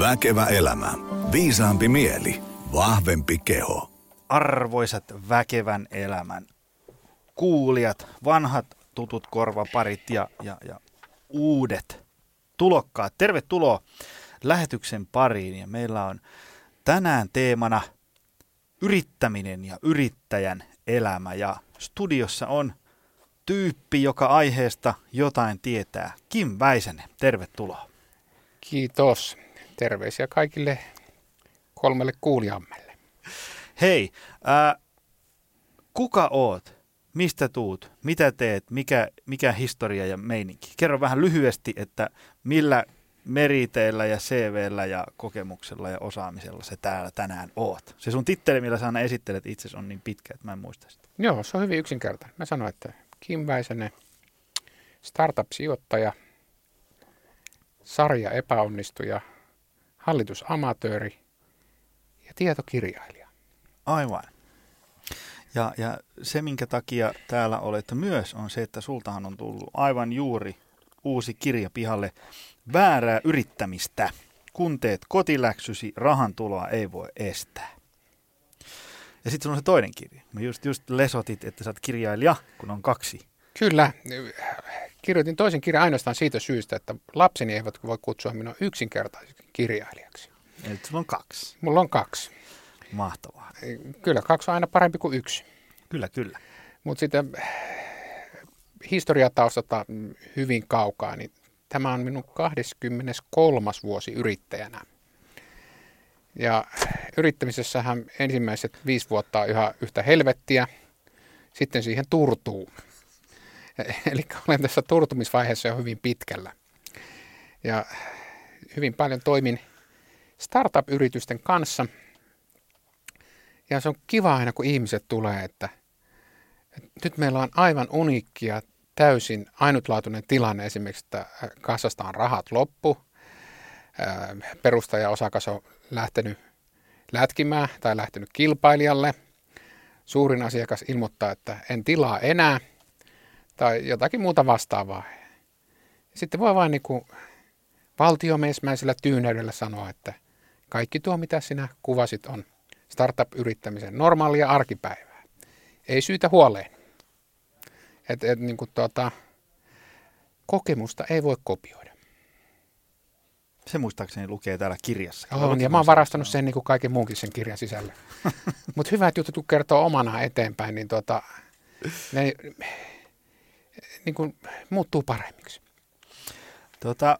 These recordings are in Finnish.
Väkevä elämä. Viisaampi mieli. Vahvempi keho. Arvoisat väkevän elämän kuulijat, vanhat tutut korvaparit ja, ja, ja uudet tulokkaat. Tervetuloa lähetyksen pariin ja meillä on tänään teemana yrittäminen ja yrittäjän elämä ja studiossa on tyyppi, joka aiheesta jotain tietää. Kim Väisänen, tervetuloa. Kiitos. Terveisiä kaikille kolmelle kuulijammelle. Hei, ää, kuka oot? Mistä tuut? Mitä teet? Mikä, mikä historia ja meininki? Kerro vähän lyhyesti, että millä meriteillä ja CVllä ja kokemuksella ja osaamisella se täällä tänään oot. Se sun titteli, millä sä aina esittelet itse on niin pitkä, että mä en muista sitä. Joo, se on hyvin yksinkertainen. Mä sanoin, että Kim Väisänen, startup-sijoittaja, sarja epäonnistuja, hallitusamatööri ja tietokirjailija. Aivan. Ja, ja se, minkä takia täällä olette myös, on se, että sultahan on tullut aivan juuri uusi kirja pihalle, Väärää yrittämistä. Kun teet kotiläksysi, rahan tuloa ei voi estää. Ja sitten on se toinen kirja. Mä just, just lesotit, että sä oot kirjailija, kun on kaksi. Kyllä. Kirjoitin toisen kirjan ainoastaan siitä syystä, että lapseni eivät voi kutsua minua yksinkertaiseksi kirjailijaksi. Eli sulla on kaksi. Mulla on kaksi. Mahtavaa. Kyllä, kaksi on aina parempi kuin yksi. Kyllä, kyllä. Mutta sitten historiataustalta hyvin kaukaa, niin tämä on minun 23. vuosi yrittäjänä. Ja yrittämisessähän ensimmäiset viisi vuotta on ihan yhtä helvettiä, sitten siihen turtuu. Eli olen tässä turtumisvaiheessa jo hyvin pitkällä. Ja hyvin paljon toimin startup-yritysten kanssa. Ja se on kiva aina, kun ihmiset tulee, että, että nyt meillä on aivan uniikkia, täysin ainutlaatuinen tilanne esimerkiksi, että kassasta on rahat loppu, perustaja-osakas on lähtenyt lätkimään tai lähtenyt kilpailijalle. Suurin asiakas ilmoittaa, että en tilaa enää tai jotakin muuta vastaavaa. Sitten voi vain niin kuin valtiomiesmäisellä tyyneydellä sanoa, että kaikki tuo, mitä sinä kuvasit, on startup-yrittämisen normaalia arkipäivää. Ei syytä huoleen. Et, et, niin kuin tuota, kokemusta ei voi kopioida. Se muistaakseni lukee täällä kirjassa. On, ja mä oon varastanut sen niin kuin kaiken muunkin sen kirjan sisällä. Mutta hyvät jutut, kun kertoo omana eteenpäin, niin tuota, ne niin kuin muuttuu paremmiksi. Tota,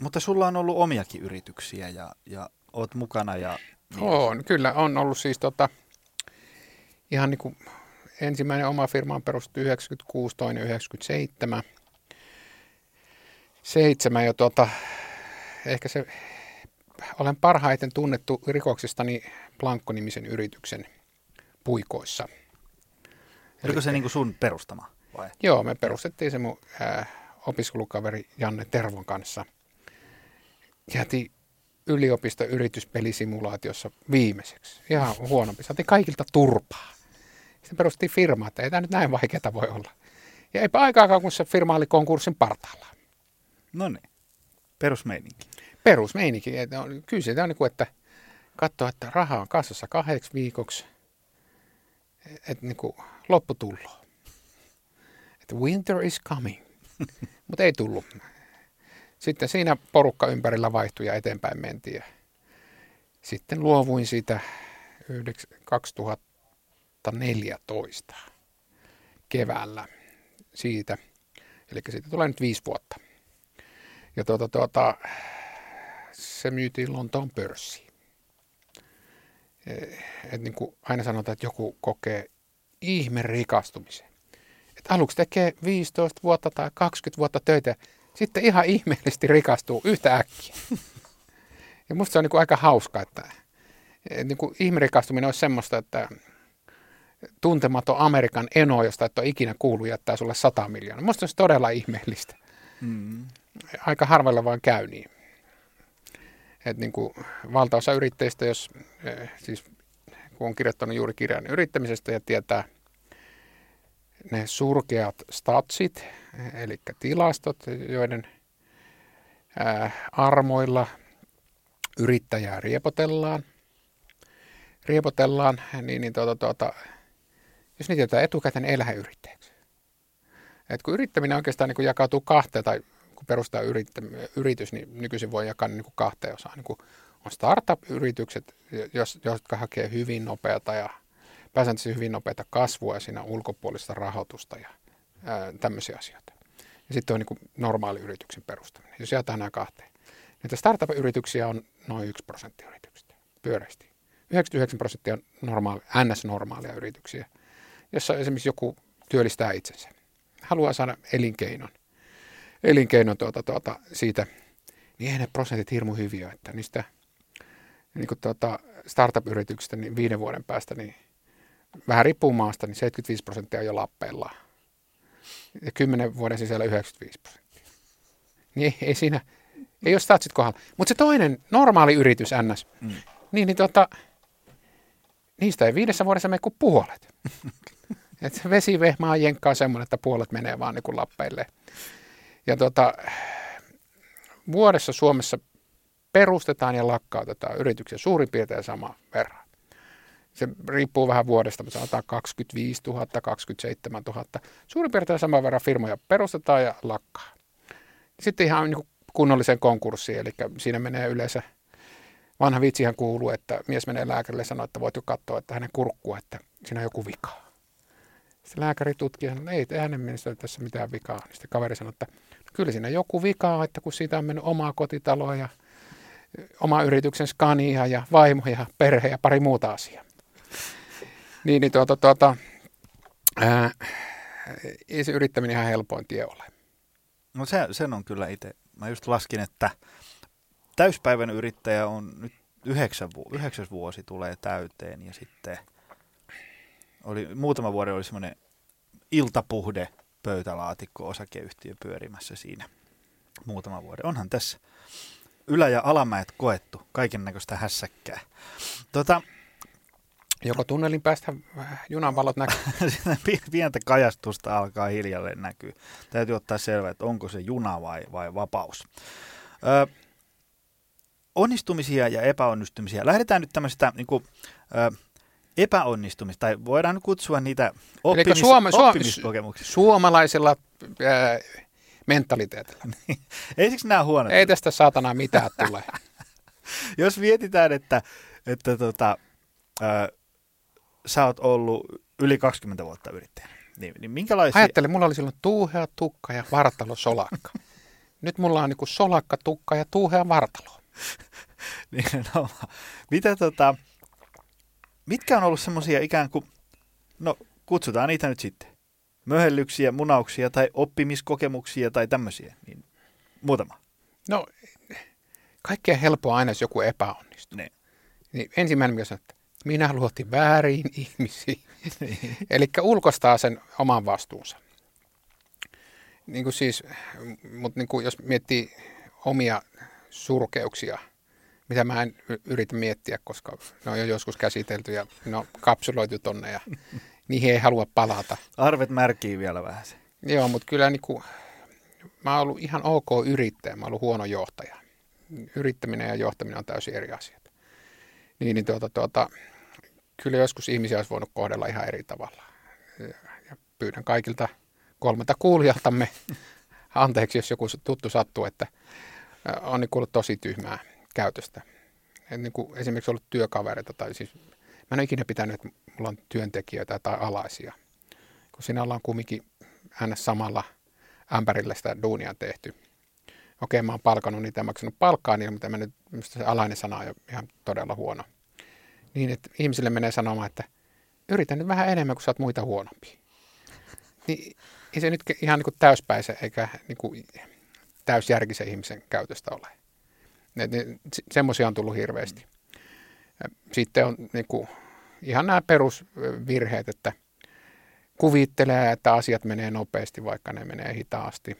mutta sulla on ollut omiakin yrityksiä ja, ja oot mukana. Ja, niin. On, kyllä on ollut siis tota, ihan niin kuin ensimmäinen oma firma on perustettu 96, toinen 97. Seitsemän ja tota, ehkä se, olen parhaiten tunnettu rikoksistani Blankko-nimisen yrityksen puikoissa. Oliko se niin kuin sun perustama vai? Joo, me perustettiin se mun äh, opiskelukaveri Janne Tervon kanssa. Jäti yliopisto yrityspelisimulaatiossa viimeiseksi. Ihan huonompi. Saatiin kaikilta turpaa. Sitten perustettiin firma, että ei tämä nyt näin vaikeaa voi olla. Ja eipä aikaakaan, kun se firma oli konkurssin partaalla. No niin, perusmeininki. Perusmeininki. Että on, kyllä se on niin kuin, että katsoa, että raha on kassassa kahdeksi viikoksi, että niin kuin loppu tulloo. Että winter is coming, mutta ei tullut. Sitten siinä porukka ympärillä vaihtui ja eteenpäin mentiin. sitten luovuin siitä 2014 keväällä siitä. Eli siitä tulee nyt viisi vuotta. Ja tuota, tuota, se myytiin Lontoon pörssiin. Et niin kuin aina sanotaan, että joku kokee ihme rikastumisen. Et aluksi tekee 15 vuotta tai 20 vuotta töitä, sitten ihan ihmeellisesti rikastuu yhtä äkkiä. Ja musta se on niin kuin aika hauska, että niin kuin ihmerikastuminen olisi semmoista, että tuntematon Amerikan eno, josta et ole ikinä kuullut, jättää sulle 100 miljoonaa. Musta se olisi todella ihmeellistä. Mm. Aika harvalla vaan käy niin. Et niin kuin valtaosa yrittäjistä, jos eh, siis kun on kirjoittanut juuri kirjan yrittämisestä ja tietää ne surkeat statsit, eli tilastot, joiden ää, armoilla yrittäjää riepotellaan, riepotellaan, niin, niin tuota, tuota, jos niitä jätetään etukäteen, ei lähde yrittäjäksi. Et kun yrittäminen oikeastaan niin kun jakautuu kahteen, tai kun perustaa yrittä, yritys, niin nykyisin voi jakaa niin kuin kahteen osaan. Niin kuin on startup-yritykset, jos, jotka hakee hyvin nopeata ja pääsääntöisesti hyvin nopeata kasvua ja siinä ulkopuolista rahoitusta ja ää, tämmöisiä asioita. Ja sitten on niin kuin normaali yrityksen perustaminen. Jos jaetaan nämä kahteen. Niitä startup-yrityksiä on noin 1 prosentti yrityksistä, pyöreästi. 99 prosenttia on normaali, ns-normaalia yrityksiä, jossa esimerkiksi joku työllistää itsensä. Haluaa saada elinkeinon. Elinkeinon tuota, tuota, siitä, niin eihän ne prosentit hirmu hyviä, että niistä niin kuin tuota, startup-yrityksistä niin viiden vuoden päästä, niin vähän riippuu maasta, niin 75 prosenttia on jo lappeilla. Ja kymmenen vuoden sisällä 95 prosenttia. Niin ei, ei siinä, ei ole statsit kohdalla. Mutta se toinen normaali yritys, NS, mm. niin, niin tota, niistä ei viidessä vuodessa mene kuin puolet. Et vesivehmaa jenkkaa semmoinen, että puolet menee vaan niin kuin lappeille. Ja tota, vuodessa Suomessa perustetaan ja lakkautetaan yrityksiä suurin piirtein sama verran. Se riippuu vähän vuodesta, mutta sanotaan 25 000, 27 000. Suurin piirtein sama verran firmoja perustetaan ja lakkaa. Sitten ihan niin kunnolliseen konkurssiin, eli siinä menee yleensä, vanha vitsihän kuuluu, että mies menee lääkärille ja sanoo, että voit jo katsoa, että hänen kurkkuu, että siinä on joku vika. Sitten lääkäri tutkii, että ei, hänen mielestä tässä mitään vikaa. Sitten kaveri sanoo, että kyllä siinä joku vika on, että kun siitä on mennyt omaa kotitaloa ja oma yrityksen Scania ja vaimo ja perhe ja pari muuta asiaa. Niin, niin tuota, tuota, ää, ei se yrittäminen ihan helpoin tie ole. No se, sen on kyllä itse. Mä just laskin, että täyspäivän yrittäjä on nyt yhdeksän, vu- yhdeksäs vuosi tulee täyteen ja sitten oli, muutama vuoden oli semmoinen iltapuhde pöytälaatikko osakeyhtiö pyörimässä siinä muutama vuoden. Onhan tässä ylä- ja alamäet koettu, kaiken näköistä hässäkkää. Tota, Joko tunnelin päästä junan valot näkyy? Pientä kajastusta alkaa hiljalleen näkyä. Täytyy ottaa selvää, että onko se juna vai, vai vapaus. Ö, onnistumisia ja epäonnistumisia. Lähdetään nyt tämmöistä niin kuin, ö, epäonnistumista, tai voidaan kutsua niitä oppimis, Suoma, oppimiskokemuksia. Suomalaisella äh, mentaliteetillä. Ei siksi nämä huonot? Ei tästä saatana mitään tule. Jos mietitään, että, että tota, äh, sä oot ollut yli 20 vuotta yrittäjänä, niin, niin minkälaisia... Ajattele, mulla oli silloin tuuhea tukka ja vartalo solakka. Nyt mulla on niinku solakka, tukka ja tuuhea vartalo. niin, no, mitä tota, mitkä on ollut semmoisia ikään kuin, no kutsutaan niitä nyt sitten, möhellyksiä, munauksia tai oppimiskokemuksia tai tämmöisiä, niin muutama. No, kaikkein helpoa aina, jos joku epäonnistuu. Ne. Niin ensimmäinen, mikä että minä luotin väärin ihmisiin. Eli ulkostaa sen oman vastuunsa. Niin kuin siis, mutta niin kuin jos miettii omia surkeuksia, mitä mä en yritä miettiä, koska ne on jo joskus käsitelty ja ne on kapsuloitu tonne ja niihin ei halua palata. Arvet märkii vielä vähän se. Joo, mutta kyllä niin kuin, mä oon ollut ihan ok yrittäjä, mä oon ollut huono johtaja. Yrittäminen ja johtaminen on täysin eri asiat. Niin, niin tuota, tuota, kyllä joskus ihmisiä olisi voinut kohdella ihan eri tavalla. Ja pyydän kaikilta kolmelta kuulijaltamme anteeksi, jos joku tuttu sattuu, että on niin kuullut tosi tyhmää käytöstä. Et niin kuin esimerkiksi ollut työkavereita tai siis mä en ole ikinä pitänyt, että mulla on työntekijöitä tai alaisia. Kun siinä ollaan kumminkin äänes samalla ämpärillä sitä duunia tehty. Okei, mä oon palkannut niitä ja maksanut palkkaa niin, mutta mä nyt, se alainen sana on ihan todella huono niin, että ihmisille menee sanomaan, että yritä nyt vähän enemmän, kuin sä oot muita huonompi. Niin ei se nyt ihan niin täyspäisen eikä niin kuin täysjärkisen ihmisen käytöstä ole. Semmoisia on tullut hirveästi. Sitten on niin kuin, ihan nämä perusvirheet, että kuvittelee, että asiat menee nopeasti, vaikka ne menee hitaasti.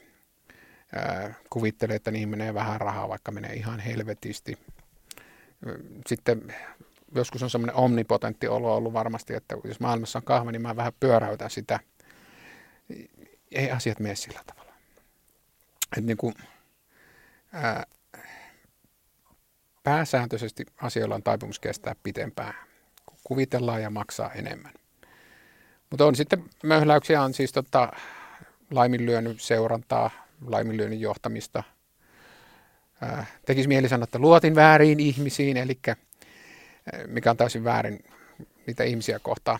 Kuvittelee, että niihin menee vähän rahaa, vaikka menee ihan helvetisti. Sitten joskus on semmoinen omnipotentti olo ollut varmasti, että jos maailmassa on kahva, niin mä vähän pyöräytän sitä. Ei asiat mene sillä tavalla. Että niin kuin, ää, pääsääntöisesti asioilla on taipumus kestää pitempään, kun kuvitellaan ja maksaa enemmän. Mutta on sitten möhläyksiä, on siis tota, laiminlyönyt seurantaa, laiminlyönnin johtamista. Ää, tekisi mieli sanoa, että luotin väärin ihmisiin, eli mikä on täysin väärin niitä ihmisiä kohtaan.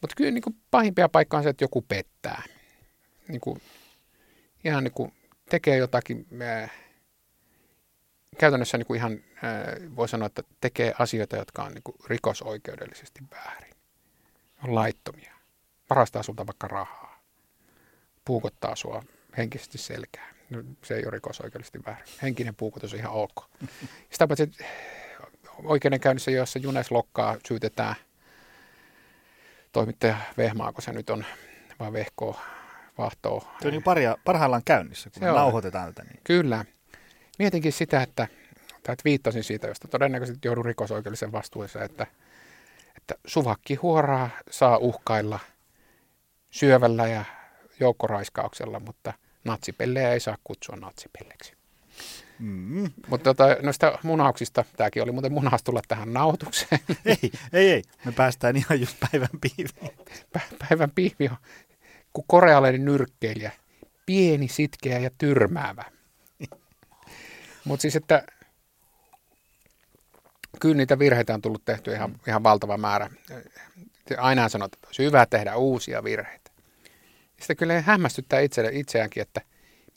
Mutta kyllä niin kuin pahimpia paikkaa on se, että joku pettää. Niin kuin, ihan niin kuin tekee jotakin, ää, käytännössä niin kuin ihan ää, voi sanoa, että tekee asioita, jotka on niin kuin rikosoikeudellisesti väärin. On laittomia. Varastaa sulta vaikka rahaa. Puukottaa sua henkisesti selkää. No, se ei ole rikosoikeudellisesti väärin. Henkinen puukotus on ihan ok. Sitä paitsi, oikeudenkäynnissä, jossa Junes Lokkaa syytetään toimittaja Vehmaako se nyt on, vai Vehko vahtoo. Se on niin paria, parhaillaan käynnissä, kun se nauhoitetaan tätä. Niin. Kyllä. Mietinkin sitä, että, tai että viittasin siitä, josta todennäköisesti joudun rikosoikeudellisen vastuussa, että, että suvakki huoraa saa uhkailla syövällä ja joukkoraiskauksella, mutta natsipellejä ei saa kutsua natsipelleksi. Mm. Mutta tota, noista munauksista, tämäkin oli muuten munaus tulla tähän nautukseen. Ei, ei, ei. Me päästään ihan just päivän pihviin. Päivän pihvi on kuin korealainen nyrkkeilijä. Pieni, sitkeä ja tyrmäävä. Mutta siis, että kyllä niitä virheitä on tullut tehty ihan, ihan valtava määrä. Aina sanotaan, että olisi hyvä tehdä uusia virheitä. Sitten kyllä hämmästyttää itse, itseäänkin, että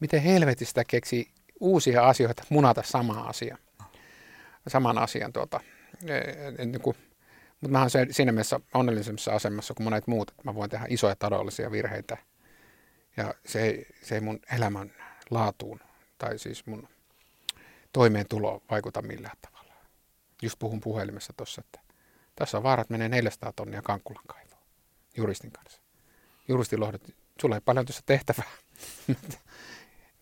miten helvetistä keksii uusia asioita munata samaa asiaa. Saman asian tuota. Niin kuin, mutta mä oon siinä mielessä onnellisemmassa asemassa kuin monet muut, että mä voin tehdä isoja taloudellisia virheitä. Ja se ei, se ei mun elämän laatuun tai siis mun toimeentulo vaikuta millään tavalla. Just puhun puhelimessa tuossa, että tässä on vaara, että menee 400 tonnia Kankkulan kaivoon juristin kanssa. Juristin lohdot, sulla ei paljon tuossa tehtävää.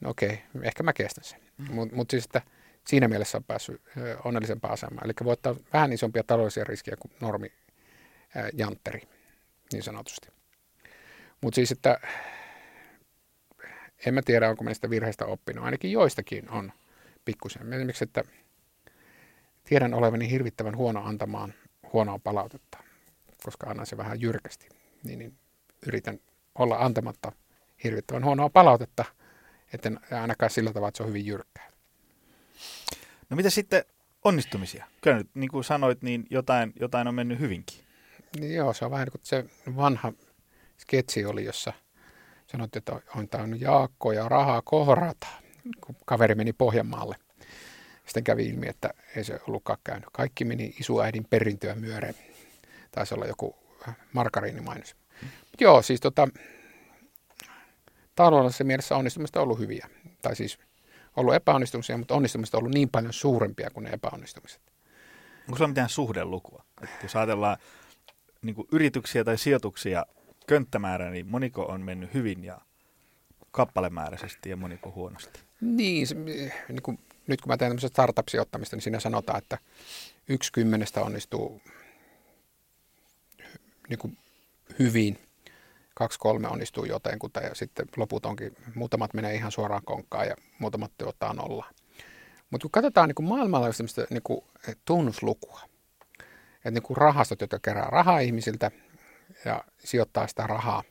no okei, ehkä mä kestän sen. Mm. Mutta mut siis, että siinä mielessä on päässyt onnellisempaan asemaan. Eli voi ottaa vähän isompia taloudellisia riskejä kuin normi jantteri, niin sanotusti. Mutta siis, että en mä tiedä, onko meistä virheistä oppinut. Ainakin joistakin on pikkusen. Esimerkiksi, että tiedän olevani hirvittävän huono antamaan huonoa palautetta, koska annan se vähän jyrkästi. Niin, niin yritän olla antamatta hirvittävän huonoa palautetta – että ainakaan sillä tavalla, että se on hyvin jyrkkää. No mitä sitten onnistumisia? Kyllä nyt, niin kuin sanoit, niin jotain, jotain on mennyt hyvinkin. Joo, se on vähän niin kuin se vanha sketsi oli, jossa sanottiin, että on tainnut Jaakko ja rahaa kohrata, kun kaveri meni Pohjanmaalle. Sitten kävi ilmi, että ei se ollutkaan käynyt. Kaikki meni isuäidin perintöä myören. Taisi olla joku markariinimainos. Mm. Joo, siis tota, taloudellisessa mielessä onnistumista on ollut hyviä. Tai siis ollut epäonnistumisia, mutta onnistumista on ollut niin paljon suurempia kuin ne epäonnistumiset. Onko sulla mitään suhdelukua? Että jos ajatellaan niin yrityksiä tai sijoituksia könttämäärä, niin moniko on mennyt hyvin ja kappalemääräisesti ja moniko huonosti? Niin, se, niin kuin, nyt kun mä teen tämmöistä startup-sijoittamista, niin siinä sanotaan, että yksi kymmenestä onnistuu niin kuin hyvin – kaksi kolme onnistuu jotenkuta ja sitten loput onkin, muutamat menee ihan suoraan konkkaan ja muutamat tuottaa nolla. Mutta kun katsotaan niin maailmanlaajuisesti niin tunnuslukua, että niin rahastot, jotka kerää rahaa ihmisiltä ja sijoittaa sitä rahaa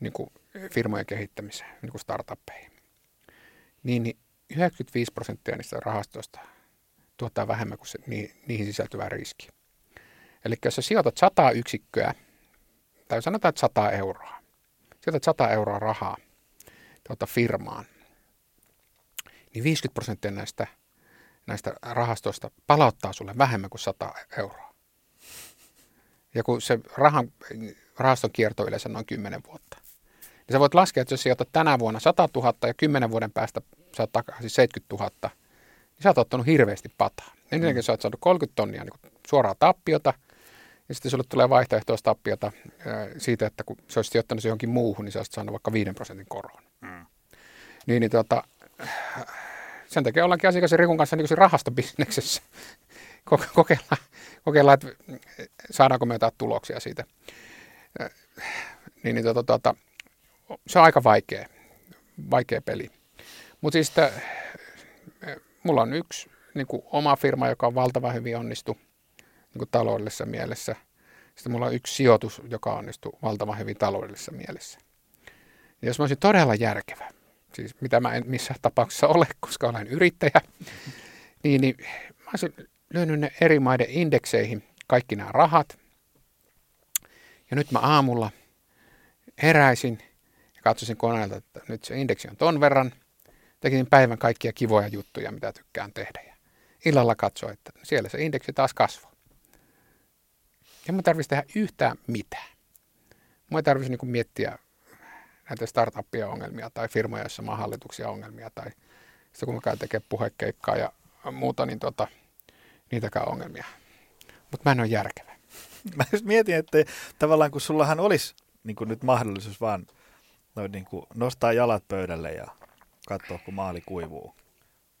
niin kuin firmojen kehittämiseen, niin kuin startuppeihin, niin 95 prosenttia niistä rahastoista tuottaa vähemmän kuin se, niihin sisältyvä riski. Eli jos sä sijoitat 100 yksikköä tai sanotaan, että 100 euroa. Sieltä 100 euroa rahaa tuota firmaan, niin 50 prosenttia näistä, näistä rahastoista palauttaa sulle vähemmän kuin 100 euroa. Ja kun se rahan, rahaston kierto yleensä noin 10 vuotta. Niin sä voit laskea, että jos sijoitat tänä vuonna 100 000 ja 10 vuoden päästä saat takaisin 70 000, niin sä oot ottanut hirveästi pataa. Ensinnäkin mm. sä oot saanut 30 tonnia niin suoraa tappiota – ja sitten sulle tulee vaihtoehtoistappiota siitä, että kun se olisi sijoittanut se johonkin muuhun, niin sä olisit saanut vaikka 5 prosentin koron. Mm. Niin, niin tota, sen takia ollaankin asiakas Rikun kanssa niin rahastobisneksessä. Kokeillaan, kokeillaan, että saadaanko me jotain tuloksia siitä. Niin, niin tota, tota, se on aika vaikea, vaikea peli. Mutta siis mulla on yksi niin kuin oma firma, joka on valtavan hyvin onnistu niin taloudellisessa mielessä. Sitten mulla on yksi sijoitus, joka onnistuu valtavan hyvin taloudellisessa mielessä. Ja jos mä olisin todella järkevä, siis mitä mä en missään tapauksessa ole, koska olen yrittäjä, niin, niin mä olisin lyönyt ne eri maiden indekseihin kaikki nämä rahat. Ja nyt mä aamulla heräisin ja katsoisin koneelta, että nyt se indeksi on ton verran. Tekisin päivän kaikkia kivoja juttuja, mitä tykkään tehdä. Ja illalla katsoin, että siellä se indeksi taas kasvaa. Ja mun tarvitsisi tehdä yhtään mitään. Mun ei tarvitsisi niin miettiä näitä startuppia ongelmia tai firmoja, joissa on hallituksia ongelmia tai sitten kun mä käyn tekemään puhekeikkaa ja muuta, niin tota, niitäkään ongelmia. Mutta mä en ole järkevä. Mä just mietin, että tavallaan kun sullahan olisi niin kuin nyt mahdollisuus vaan no, niin kuin nostaa jalat pöydälle ja katsoa, kun maali kuivuu.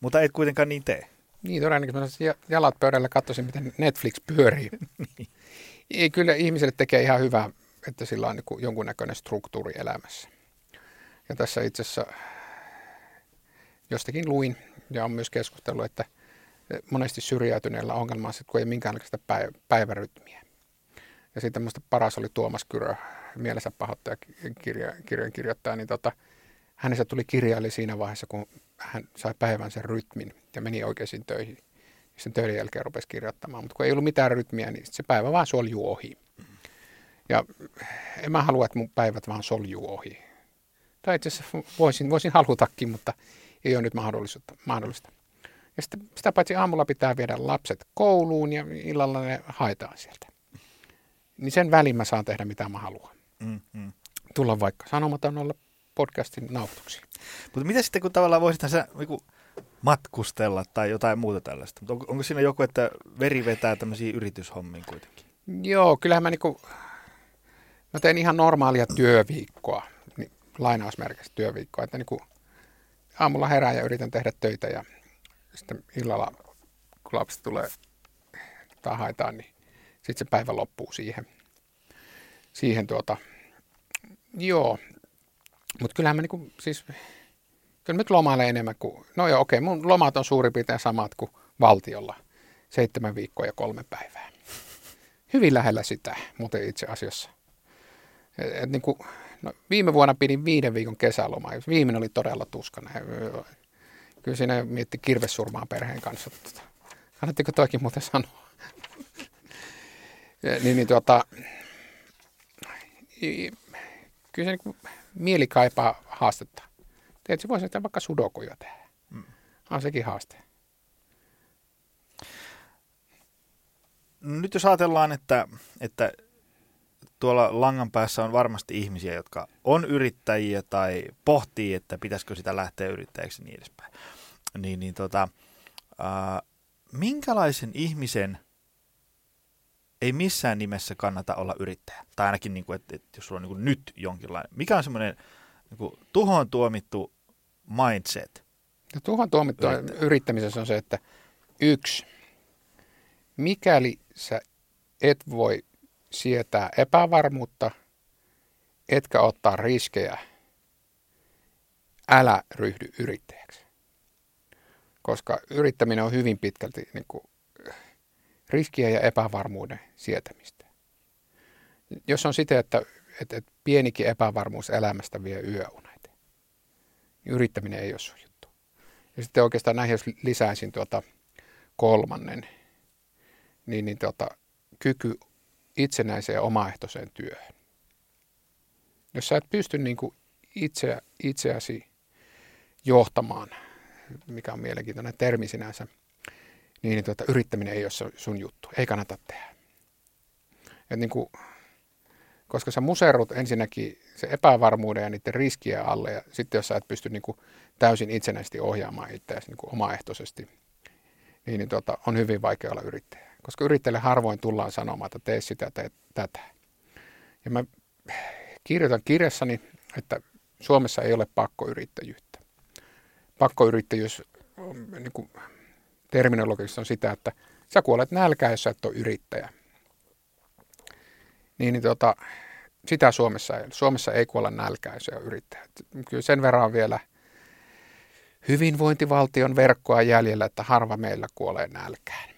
Mutta et kuitenkaan niin tee. Niin, todennäköisesti mä jalat pöydälle katsoisin, miten Netflix pyörii. niin. Ei, kyllä ihmiselle tekee ihan hyvää, että sillä on niin jonkunnäköinen struktuuri elämässä. Ja tässä itse asiassa jostakin luin ja on myös keskustellut, että monesti syrjäytyneellä ongelma on, että kun ei minkäänlaista päivärytmiä. Ja sitten minusta paras oli Tuomas Kyrö, mielensä pahoittaja kirja, kirjan kirjoittaja, niin tota, hänessä tuli kirjaili siinä vaiheessa, kun hän sai päivän sen rytmin ja meni oikeisiin töihin. Sen töiden jälkeen rupesi kirjoittamaan, mutta kun ei ollut mitään rytmiä, niin se päivä vaan soljuu ohi. Ja en mä halua, että mun päivät vaan soljuu ohi. Tai itse asiassa voisin, voisin halutakin, mutta ei ole nyt mahdollista. Ja sitten sitä paitsi aamulla pitää viedä lapset kouluun ja illalla ne haetaan sieltä. Niin sen välin mä saan tehdä mitä mä haluan. Mm-hmm. Tulla vaikka sanomaton olla podcastin nautuksi. Mutta mitä sitten, kun tavallaan voisit sä niin matkustella tai jotain muuta tällaista? Onko, onko siinä joku, että veri vetää tämmöisiä yrityshommiin kuitenkin? Joo, kyllähän mä niinku, mä teen ihan normaalia työviikkoa, niin, lainausmerkistä työviikkoa, että niinku, aamulla herään ja yritän tehdä töitä ja sitten illalla, kun lapset tulee tai haetaan, niin sitten se päivä loppuu siihen. Siihen tuota, joo. Mutta kyllähän mä niinku, siis, kyllä nyt lomailen enemmän kuin, no joo okei, mun lomat on suurin piirtein samat kuin valtiolla. Seitsemän viikkoa ja kolme päivää. Hyvin lähellä sitä, muuten itse asiassa. Et, et niin kuin, no, viime vuonna pidin viiden viikon kesälomaa. Viimeinen oli todella tuskana kyllä siinä mietti kirvesurmaa perheen kanssa. Tota, kannattiko toikin muuten sanoa? niin, niin tuota, kyllä se niin mieli kaipaa haastetta. Tietysti voisi tehdä vaikka sudokuja tehdä. Mm. On sekin haaste. Nyt jos ajatellaan, että, että tuolla langan päässä on varmasti ihmisiä, jotka on yrittäjiä tai pohtii, että pitäisikö sitä lähteä yrittäjäksi ja niin edespäin. Niin, niin tota, ää, minkälaisen ihmisen ei missään nimessä kannata olla yrittäjä? Tai ainakin, niin kuin, että, että jos sulla on niin kuin nyt jonkinlainen. Mikä on semmoinen niin kuin, tuhoon tuomittu mindset? No, tuhoon tuomittu yrittämisessä on se, että yksi, mikäli sä et voi sietää epävarmuutta, etkä ottaa riskejä, älä ryhdy yrittäjäksi. Koska yrittäminen on hyvin pitkälti niin kuin, riskiä ja epävarmuuden sietämistä. Jos on sitä, että, että, että pienikin epävarmuus elämästä vie niin yrittäminen ei ole sun juttu. Ja sitten oikeastaan näihin, jos lisäisin tuota kolmannen, niin, niin tuota, kyky itsenäiseen omaehtoiseen työhön. Jos sä et pysty niin kuin itse, itseäsi johtamaan, mikä on mielenkiintoinen termi sinänsä, niin, niin tuota, yrittäminen ei ole sun juttu. Ei kannata tehdä. Et niin kuin, koska sä muserrut ensinnäkin se epävarmuuden ja niiden riskien alle, ja sitten jos sä et pysty niin kuin täysin itsenäisesti ohjaamaan itseäsi niin omaehtoisesti, niin, niin tuota, on hyvin vaikea olla yrittäjä koska yrittäjille harvoin tullaan sanomaan, että tee sitä, tee tätä. Ja mä kirjoitan kirjassani, että Suomessa ei ole pakkoyrittäjyyttä. Pakkoyrittäjyys niin kuin terminologisesti on sitä, että sä kuolet nälkään, jos sä et ole yrittäjä. Niin, niin tota, sitä Suomessa ei. Suomessa ei kuolla ole yrittäjä. Kyllä sen verran on vielä hyvinvointivaltion verkkoa jäljellä, että harva meillä kuolee nälkään.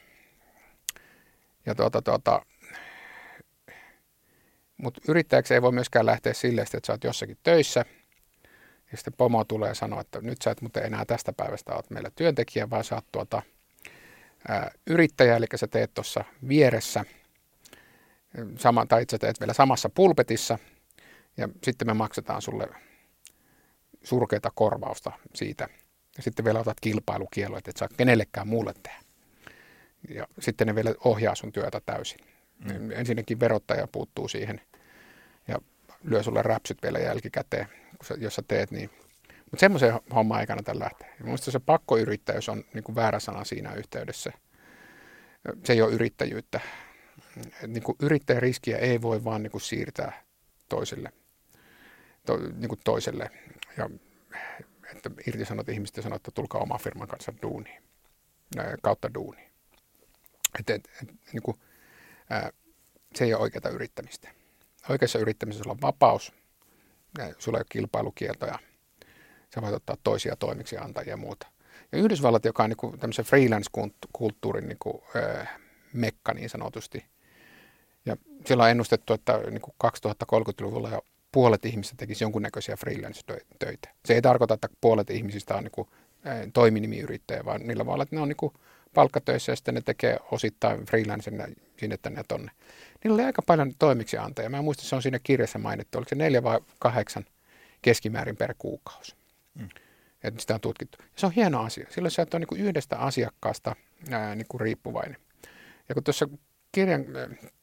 Ja tuota, tuota, mutta yrittäjäksi ei voi myöskään lähteä silleen, että sä oot jossakin töissä, ja sitten pomo tulee ja sanoo, että nyt sä et muuten enää tästä päivästä oot meillä työntekijä, vaan sä oot tuota, ää, yrittäjä, eli sä teet tuossa vieressä, sama, tai itse teet vielä samassa pulpetissa, ja sitten me maksetaan sulle surkeita korvausta siitä. Ja sitten vielä otat kilpailukielo, että et saa kenellekään muulle tehdä. Ja sitten ne vielä ohjaa sun työtä täysin. Mm. Ensinnäkin verottaja puuttuu siihen ja lyö sulle räpsyt vielä jälkikäteen, kun sä, jos sä teet niin. Mutta semmoisen homman ei kannata lähteä. Minusta se pakkoyrittäjyys on niin väärä sana siinä yhteydessä. Se ei ole yrittäjyyttä. Niin kuin yrittäjän riskiä ei voi vaan niin kuin siirtää toiselle. To, niin kuin toiselle. Ja, että irtisanot ihmistä ja sanot, että tulkaa oma firman kanssa duuniin. Kautta duuniin. Et, et, et, niin kuin, ää, se ei ole oikeaa yrittämistä. Oikeassa yrittämisessä on vapaus, sulla ei ole kilpailukieltoja, sä voit ottaa toisia toimiksiantajia ja muuta. Ja Yhdysvallat, joka on niin kuin tämmöisen freelance-kulttuurin niin kuin, ää, mekka niin sanotusti, ja siellä on ennustettu, että niin kuin 2030-luvulla jo puolet ihmistä tekisi jonkunnäköisiä freelance-töitä. Se ei tarkoita, että puolet ihmisistä on niin kuin, toiminimiyrittäjä, vaan niillä voi olla, että ne on niin kuin, palkktöissä ja sitten ne tekee osittain freelancena sinne tänne tonne. Niillä oli aika paljon toimiksiantajia. Mä muistan, se on siinä kirjassa mainittu. Oliko se neljä vai kahdeksan keskimäärin per kuukausi? Mm. Että sitä on tutkittu. Ja se on hieno asia. Silloin sä et ole niin yhdestä asiakkaasta ää, niin kuin riippuvainen. Ja kun tuossa kirjan,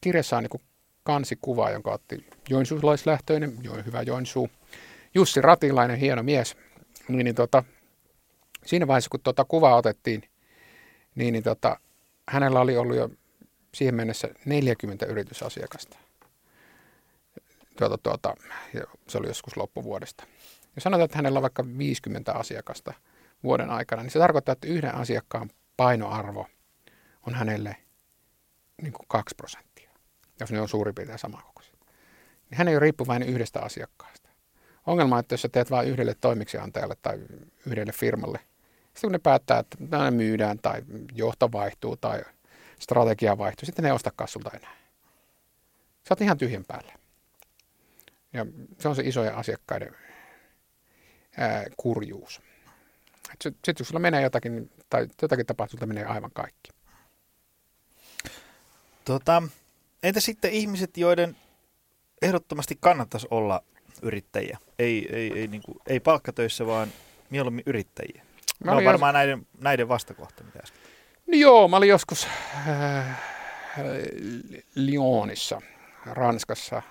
kirjassa on niin kansikuva, jonka otti joensuulaislähtöinen, jo, hyvä Joensuu, Jussi Ratilainen, hieno mies, niin, niin tota, siinä vaiheessa, kun tuota kuvaa otettiin, niin, niin tota, hänellä oli ollut jo siihen mennessä 40 yritysasiakasta. Tuota, tuota, se oli joskus loppuvuodesta. Jos sanotaan, että hänellä on vaikka 50 asiakasta vuoden aikana, niin se tarkoittaa, että yhden asiakkaan painoarvo on hänelle niin kuin 2 prosenttia, jos ne on suurin piirtein samankokoisia. Niin hän ei ole riippuvainen yhdestä asiakkaasta. Ongelma on, että jos sä teet vain yhdelle toimiksiantajalle tai yhdelle firmalle, sitten kun ne päättää, että ne myydään tai johto vaihtuu tai strategia vaihtuu, sitten ne ei ostakaan sulta enää. Sä oot ihan tyhjän päälle. Ja se on se isojen asiakkaiden ää, kurjuus. Sitten kun sulla menee jotakin, tai jotakin tapahtuu, menee aivan kaikki. Tota, entä sitten ihmiset, joiden ehdottomasti kannattaisi olla yrittäjiä? Ei, ei, ei, niin kuin, ei palkkatöissä, vaan mieluummin yrittäjiä. Mä no varmaan jos... näiden, näiden vastakohta, mitä äsken. No joo, mä olin joskus äh, Lyonissa, Ranskassa,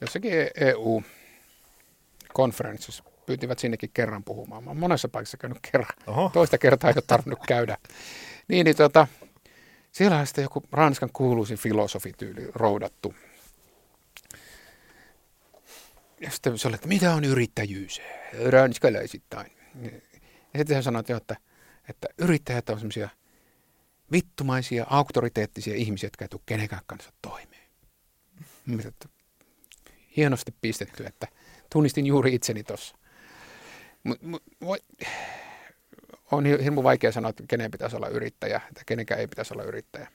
jossakin EU-konferenssissa. Pyytivät sinnekin kerran puhumaan. Mä olen monessa paikassa käynyt kerran. Oho. Toista kertaa ei ole tarvinnut käydä. Niin, niin tota, siellä on sitten joku Ranskan kuuluisin filosofityyli roudattu. Ja sitten se oli, että mitä on yrittäjyys ranskalaisittain. Ja sitten hän sanoi, että, että yrittäjät on semmoisia vittumaisia, auktoriteettisia ihmisiä, jotka ei tule kenenkään kanssa toimeen. Hienosti pistetty, että tunnistin juuri itseni tuossa. On hirmu vaikea sanoa, että kenen pitäisi olla yrittäjä, että kenenkään ei pitäisi olla yrittäjä.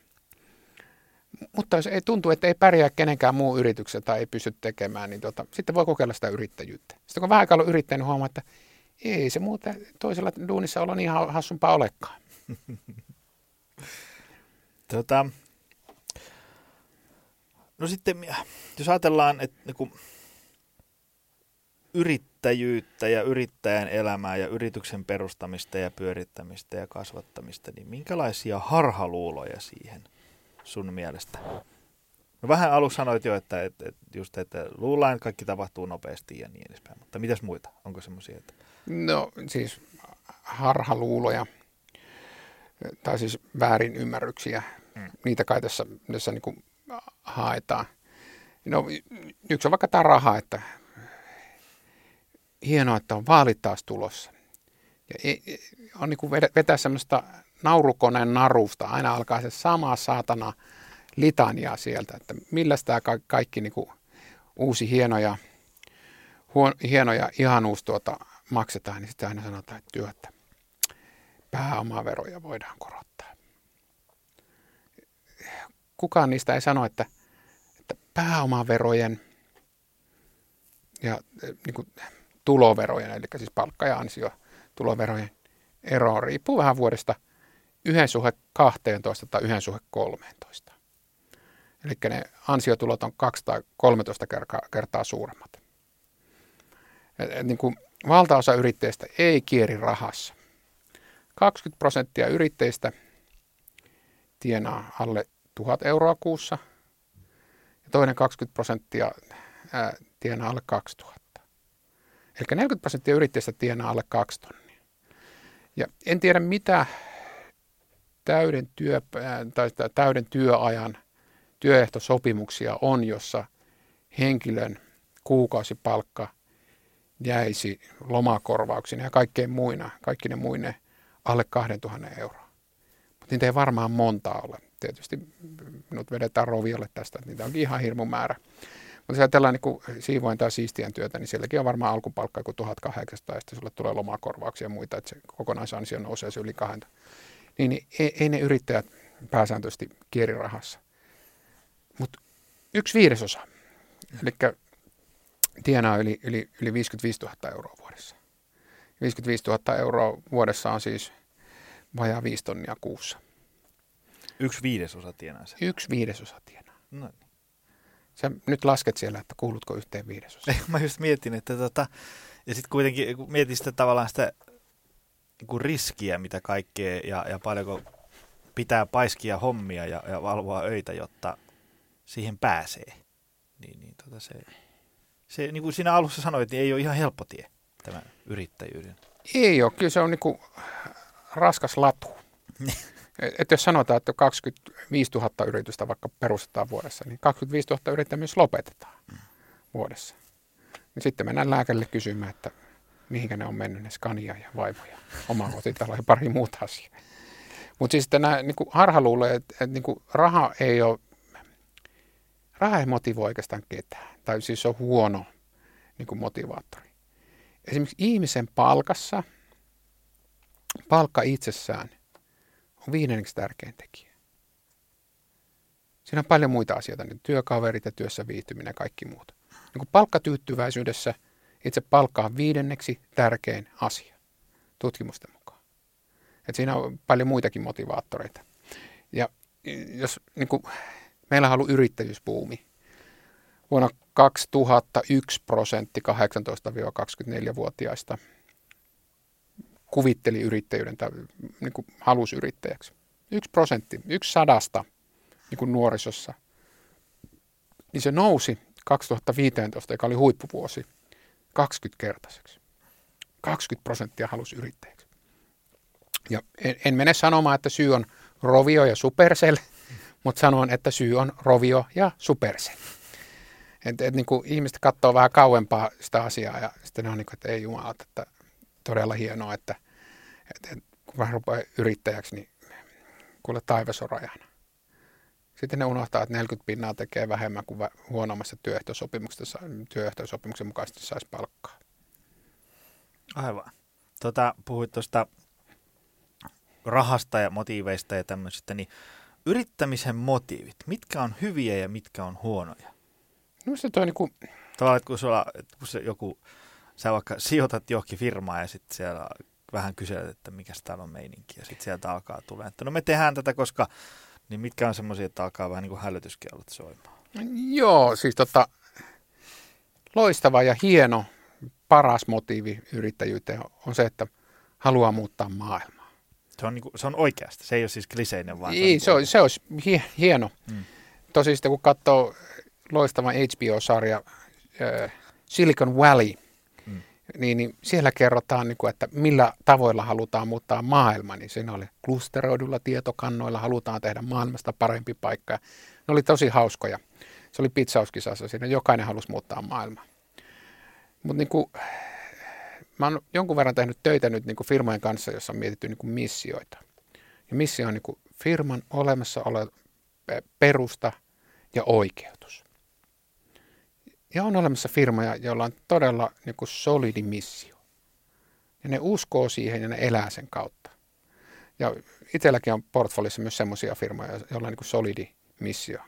Mutta jos ei tuntu, että ei pärjää kenenkään muu yrityksen tai ei pysty tekemään, niin tota, sitten voi kokeilla sitä yrittäjyyttä. Sitten kun vähän aikaa yrittäjä, niin huomaa, että ei se muuten toisella duunissa olla niin hassumpaa olekaan. tota, no sitten, jos ajatellaan, että niin yrittäjyyttä ja yrittäjän elämää ja yrityksen perustamista ja pyörittämistä ja kasvattamista, niin minkälaisia harhaluuloja siihen sun mielestä? No vähän alussa sanoit jo, että, että, että just, että luullaan, että kaikki tapahtuu nopeasti ja niin edespäin, mutta mitäs muita? Onko semmoisia, että... No siis harhaluuloja tai siis väärin ymmärryksiä. Mm. Niitä kai tässä, tässä niin haetaan. No, yksi on vaikka tämä raha, että hienoa, että on vaalit taas tulossa. Ja on niin kuin vetää semmoista naurukoneen narusta. Aina alkaa se sama saatana litania sieltä, että millä tämä kaikki niin kuin uusi hienoja, huon, hienoja ihanuus tuota maksetaan, niin sitten aina sanotaan, että työtä. pääomaveroja voidaan korottaa. Kukaan niistä ei sano, että, että pääomaverojen ja niin kuin, tuloverojen, eli siis palkka- ja ansio tuloverojen ero riippuu vähän vuodesta yhden suhe 12 tai yhden suhe 13. Eli ne ansiotulot on 2 tai 13 kertaa, kertaa suuremmat. Et, niin kuin valtaosa yrittäjistä ei kieri rahassa. 20 prosenttia yrittäjistä tienaa alle 1000 euroa kuussa ja toinen 20 prosenttia tienaa alle 2000. Eli 40 prosenttia yrittäjistä tienaa alle 2 tonnia. Ja en tiedä mitä täyden, työ, tai täyden työajan työehtosopimuksia on, jossa henkilön kuukausipalkka jäisi lomakorvauksina ja kaikkein muina, kaikki ne muine alle 2000 euroa. Mutta niitä ei varmaan montaa ole. Tietysti minut vedetään roviolle tästä, että niitä onkin ihan hirmu määrä. Mutta jos ajatellaan niin siivoin tai siistien työtä, niin sielläkin on varmaan alkupalkka joku 1800 ja sitten sulle tulee lomakorvauksia ja muita, että se kokonaisansio nousee se yli 200. Niin, niin ei, ei ne yrittäjät pääsääntöisesti kierirahassa. Mutta yksi viidesosa, eli tienaa yli, yli, yli 55 000 euroa vuodessa. 55 000 euroa vuodessa on siis vajaa 5 tonnia kuussa. Yksi viidesosa tienaa se. Yksi viidesosa tienaa. No niin. Sä nyt lasket siellä, että kuulutko yhteen viidesosaan. Mä just mietin, että tota, ja sitten kuitenkin kun mietin sitä tavallaan sitä niin riskiä, mitä kaikkea ja, ja paljonko pitää paiskia hommia ja, ja valvoa öitä, jotta siihen pääsee. Niin, niin tota se, se, niin kuin siinä alussa sanoit, niin ei ole ihan helppo tie tämä yrittäjyyden. Ei ole, kyllä se on niin kuin raskas latu. että jos sanotaan, että 25 000 yritystä vaikka perustetaan vuodessa, niin 25 000 yrittäjää myös lopetetaan mm. vuodessa. Niin sitten mennään lääkärille kysymään, että mihinkä ne on mennyt, ne Scania ja Vaivo ja oma kotitalo ja pari muuta asiaa. Mutta siis nämä niin harha luulee, että, että niin raha ei ole, raha ei motivoi oikeastaan ketään. Tai siis se on huono niin motivaattori. Esimerkiksi ihmisen palkassa, palkka itsessään on viidenneksi tärkein tekijä. Siinä on paljon muita asioita, niin työkaverit ja työssä viihtyminen ja kaikki muut. Niin kuin palkkatyytyväisyydessä – itse palkka on viidenneksi tärkein asia tutkimusten mukaan. Et siinä on paljon muitakin motivaattoreita. Ja jos niin kuin, meillä on ollut yrittäjyysbuumi. Vuonna 2001 prosentti 18-24-vuotiaista kuvitteli yrittäjyyden tai niin kuin halusi yrittäjäksi. Yksi prosentti, yksi sadasta niin kuin nuorisossa. Niin se nousi 2015, joka oli huippuvuosi, 20-kertaiseksi. 20 prosenttia halusi yrittäjäksi. Ja en, en mene sanomaan, että syy on Rovio ja Supercell, mutta sanon, että syy on Rovio ja Supercell. Et, et, niin kuin ihmiset katsoo vähän kauempaa sitä asiaa ja sitten ne on niin kuin, että ei jumala, että todella hienoa, että, että, että kun vähän rupeaa yrittäjäksi, niin kuule taivas on rajana. Sitten ne unohtaa, että 40 pinnaa tekee vähemmän kuin huonommassa työehtosopimuksessa, työehtosopimuksen mukaisesti saisi palkkaa. Aivan. Tota, puhuit tuosta rahasta ja motiiveista ja tämmöisistä, niin yrittämisen motiivit, mitkä on hyviä ja mitkä on huonoja? No se toi niinku... Tavallaan, että kun, sulla, kun se joku, sä vaikka sijoitat johonkin firmaa ja sitten siellä vähän kyselet, että mikä täällä on meininki ja sitten sieltä alkaa tulla, että no me tehdään tätä, koska niin mitkä on semmoisia, että alkaa vähän niin kuin hälytyskellot soimaan? Joo, siis tota, loistava ja hieno, paras motiivi yrittäjyyteen on se, että haluaa muuttaa maailmaa. Se on, niin kuin, se on oikeasta, se ei ole siis kliseinen vaan. Ei, se, on, se olisi hieno. Hmm. Tosi sitten kun katsoo loistava HBO-sarja äh, Silicon Valley, niin, niin siellä kerrotaan, niin kuin, että millä tavoilla halutaan muuttaa maailma. Niin siinä oli klusteroidulla tietokannoilla, halutaan tehdä maailmasta parempi paikka. Ne oli tosi hauskoja. Se oli pizzauskisassa, siinä jokainen halusi muuttaa maailmaa. Mutta niin mä oon jonkun verran tehnyt töitä nyt niin kuin firmojen kanssa, jossa on mietitty niin kuin missioita. Ja missio on niin kuin firman olemassa oleva perusta ja oikeutus. Ja on olemassa firmoja, joilla on todella niin kuin solidi missio. Ja ne uskoo siihen ja ne elää sen kautta. Ja itselläkin on portfoliossa myös semmoisia firmoja, joilla on niin solidi missio.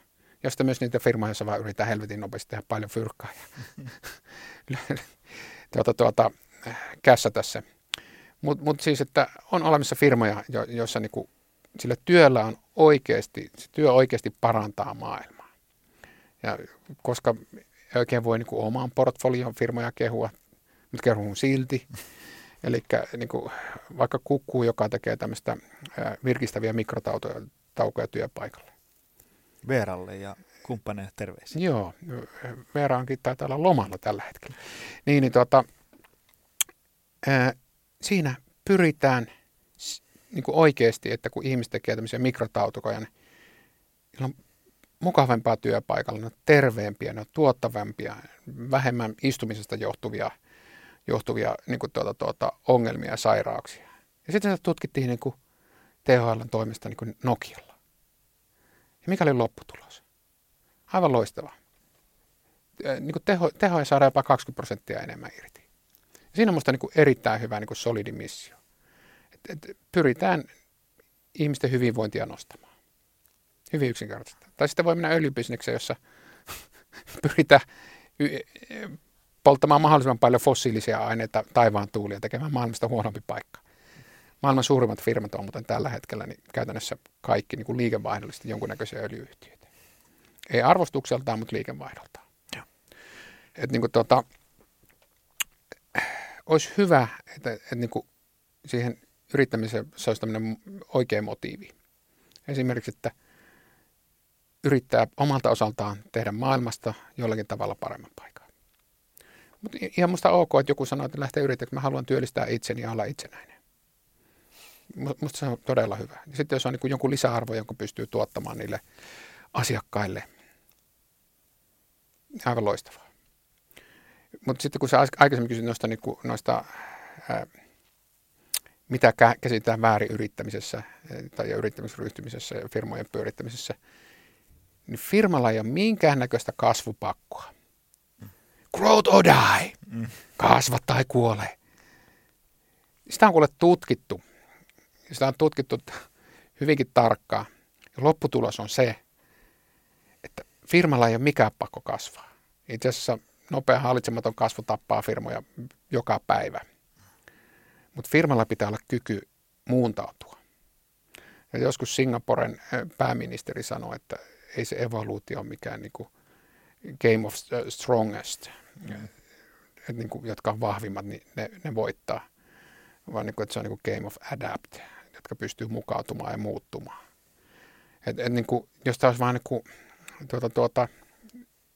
Sitten myös niitä firmoja, joissa vaan yritetään helvetin nopeasti tehdä paljon fyrkkaa ja tuota, tuota, kässä tässä. Mutta mut siis, että on olemassa firmoja, jo, joissa niinku, sillä työllä on oikeasti, se työ oikeasti parantaa maailmaa. Ja koska ei oikein voi niinku omaan portfolion firmoja kehua, mutta kehun silti. Eli niinku, vaikka kukkuu, joka tekee tämmöistä virkistäviä mikrotaukoja työpaikalle. Veeralle ja kumppaneille terveisiä. Joo, Veera onkin taitaa olla lomalla tällä hetkellä. Niin, niin tuota, ää, siinä pyritään niin kuin oikeasti, että kun ihmiset tekee tämmöisiä mikrotautokoja, niin on mukavampaa työpaikalla, ne on terveempiä, ne on tuottavampia, vähemmän istumisesta johtuvia, johtuvia niin kuin tuota, tuota, ongelmia ja sairauksia. Ja sitten se tutkittiin niin kuin THLn toimesta niin kuin Nokialla. Ja mikä oli lopputulos? Aivan loistava. Niin kuin teho, tehoja saadaan jopa 20 prosenttia enemmän irti. Ja siinä on minusta niin erittäin hyvä niin kuin solidi missio. Et, et pyritään ihmisten hyvinvointia nostamaan. Hyvin yksinkertaisesti. Tai sitten voi mennä öljybisnekseen, jossa pyritään polttamaan mahdollisimman paljon fossiilisia aineita taivaan tuulia tekemään maailmasta huonompi paikka. Maailman suurimmat firmat on muuten tällä hetkellä niin käytännössä kaikki niin kuin liikevaihdollisesti jonkunnäköisiä öljyyhtiöitä. Ei arvostukseltaan, mutta liikevaihdoltaan. Joo. Et niin kuin tota, olisi hyvä, että, että niin kuin siihen yrittämiseen se olisi tämmöinen oikea motiivi. Esimerkiksi, että yrittää omalta osaltaan tehdä maailmasta jollakin tavalla paremman paikan. Mutta ihan musta ok, että joku sanoo, että lähtee yrittämään, mä haluan työllistää itseni ja olla itsenäinen. Musta se on todella hyvä. Ja sitten jos on niin jonkun lisäarvo, jonka pystyy tuottamaan niille asiakkaille, niin aivan loistavaa. Mutta sitten kun sä aikaisemmin kysyt noista, niin kuin, noista ää, mitä käsitään väärin yrittämisessä tai yrittämisryhtymisessä ja firmojen pyörittämisessä, niin firmalla ei ole minkäännäköistä kasvupakkoa. Growth or die. Kasva tai kuole. Sitä on kuule tutkittu. Sitä on tutkittu hyvinkin tarkkaan. Ja lopputulos on se, että firmalla ei ole mikään pakko kasvaa. Itse asiassa nopea hallitsematon kasvu tappaa firmoja joka päivä. Mutta firmalla pitää olla kyky muuntautua. Ja joskus Singaporen pääministeri sanoi, että ei se evoluutio ole mikään niin kuin game of strongest, mm. että niin kuin, jotka on vahvimmat, niin ne, ne voittaa, vaan niin kuin, että se on niin kuin game of adapt, jotka pystyy mukautumaan ja muuttumaan. Et, et niin kuin, jos tämä olisi vain niin kuin, tuota, tuota,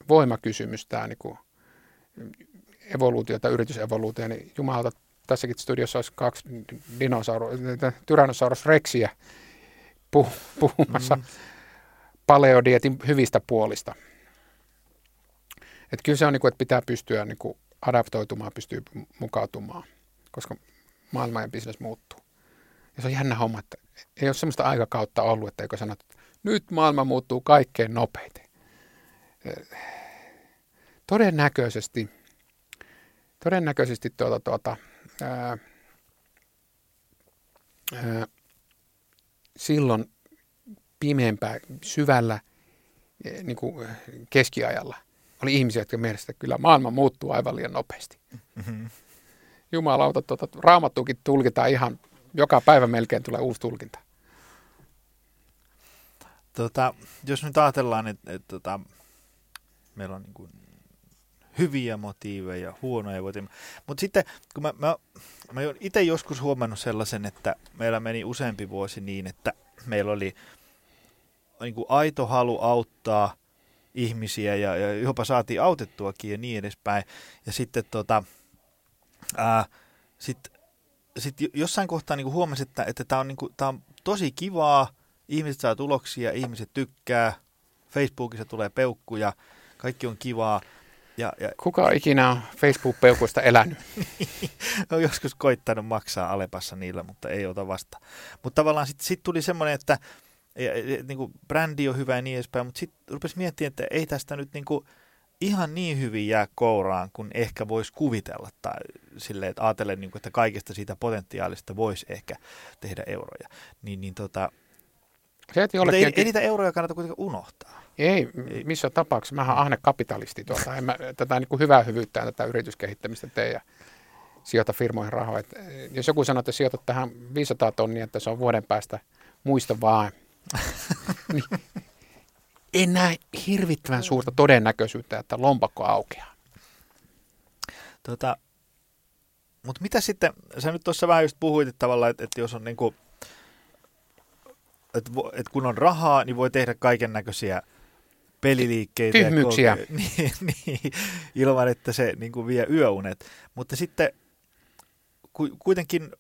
voimakysymys, tämä niin kuin, evoluutio tai yritysevoluutio, niin jumalauta, tässäkin studiossa olisi kaksi dinosaurus, Tyrannosaurus rexiä puhumassa mm. Paleodietin hyvistä puolista. Että kyllä se on, niin kuin, että pitää pystyä niin kuin adaptoitumaan, pystyy mukautumaan, koska maailma ja bisnes muuttuu. Ja se on jännä homma, että ei ole sellaista aikakautta ollut, että eikö sanot, että nyt maailma muuttuu kaikkein nopeiten. Todennäköisesti, todennäköisesti tuota, tuota, ää, ää, silloin pimeämpää, syvällä niin kuin keskiajalla oli ihmisiä, jotka mielestä että kyllä maailma muuttuu aivan liian nopeasti. Mm-hmm. Jumalauta, tuota, raamattuukin tulkitaan ihan, joka päivä melkein tulee uusi tulkinta. Tota, jos nyt ajatellaan, että, että, että tota, meillä on niin kuin hyviä motiiveja, huonoja motiiveja. Mutta sitten, kun mä, mä, mä itse joskus huomannut sellaisen, että meillä meni useampi vuosi niin, että meillä oli niin kuin aito halu auttaa ihmisiä ja, ja jopa saatiin autettuakin ja niin edespäin. Ja sitten tota, ää, sit, sit jossain kohtaa niin huomasin, että, että tämä on, niin kuin, tää on tosi kivaa, ihmiset saa tuloksia, ihmiset tykkää, Facebookissa tulee peukkuja, kaikki on kivaa. Ja, ja, Kuka on ikinä on Facebook-peukuista elänyt? on joskus koittanut maksaa Alepassa niillä, mutta ei ota vasta. Mutta tavallaan sitten sit tuli semmoinen, että ja, ja, niin kuin brändi on hyvä ja niin edespäin, mutta sitten rupesi miettimään, että ei tästä nyt niin kuin, ihan niin hyvin jää kouraan, kun ehkä voisi kuvitella. Tai silleen, että ajatellen, niin kuin, että kaikesta siitä potentiaalista voisi ehkä tehdä euroja. Niin, niin tota, Se, että ei, jollekin, ei, niitä euroja kannata kuitenkaan unohtaa. ei, missä tapauksessa. Mä oon ahne kapitalisti tuota. En mä, tätä niin kuin hyvää hyvyyttä tätä yrityskehittämistä tee ja sijoita firmoihin rahoja. Et, jos joku sanoo, että sijoitat tähän 500 tonnia, että se on vuoden päästä muista vaan, niin en näe hirvittävän suurta todennäköisyyttä, että lompakko aukeaa. Tota, mutta mitä sitten, sä nyt tuossa vähän just puhuit että tavallaan, että, että jos on niinku, että, että kun on rahaa, niin voi tehdä kaiken näköisiä peliliikkeitä. ja Tyhmyyksiä. koke- niin, niin, ilman, että se niin kuin vie yöunet. Mutta sitten ku, kuitenkin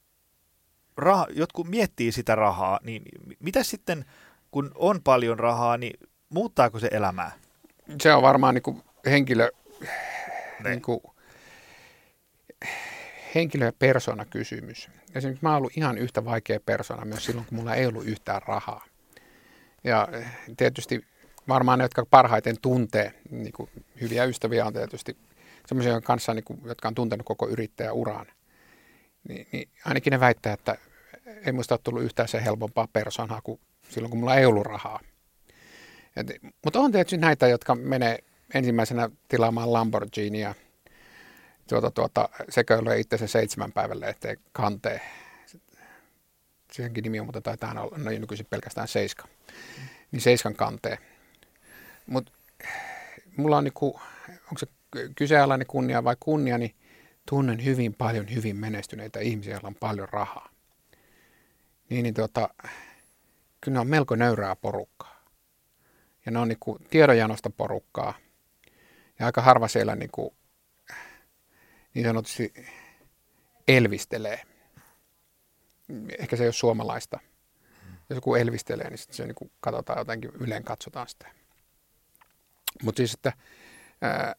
raha, jotkut miettii sitä rahaa, niin mitä sitten, kun on paljon rahaa, niin muuttaako se elämää? Se on varmaan niin kuin henkilö, niin kuin, henkilö- ja persona kysymys. Esimerkiksi mä oon ollut ihan yhtä vaikea persona myös silloin, kun mulla ei ollut yhtään rahaa. Ja tietysti varmaan ne, jotka parhaiten tuntee, niin kuin hyviä ystäviä on tietysti semmoisia kanssa, niin kuin, jotka on tuntenut koko yrittäjäuran. Niin, niin ainakin ne väittää, että ei musta ole tullut yhtään se helpompaa persoonaa kuin silloin, kun mulla ei ollut rahaa. Et, mutta on tietysti näitä, jotka menee ensimmäisenä tilaamaan Lamborghinia, tuota, tuota, seköilee itse seitsemän päivälle, ettei kantee. Siihenkin nimi on, mutta taitaa olla no, nykyisin pelkästään Seiska. Niin Seiskan kantee. Mutta mulla on niinku, onko se kyseenalainen kunnia vai kunnia, niin tunnen hyvin paljon hyvin menestyneitä ihmisiä, joilla on paljon rahaa. Niin, niin tuota, kyllä ne on melko nöyrää porukkaa. Ja ne on niinku tiedonjanosta porukkaa. Ja aika harva siellä niinku, niin sanotusti elvistelee. Ehkä se ei ole suomalaista. Jos joku elvistelee, niin sitten se niinku katsotaan jotenkin, yleen katsotaan sitä. Mutta siis, että ää,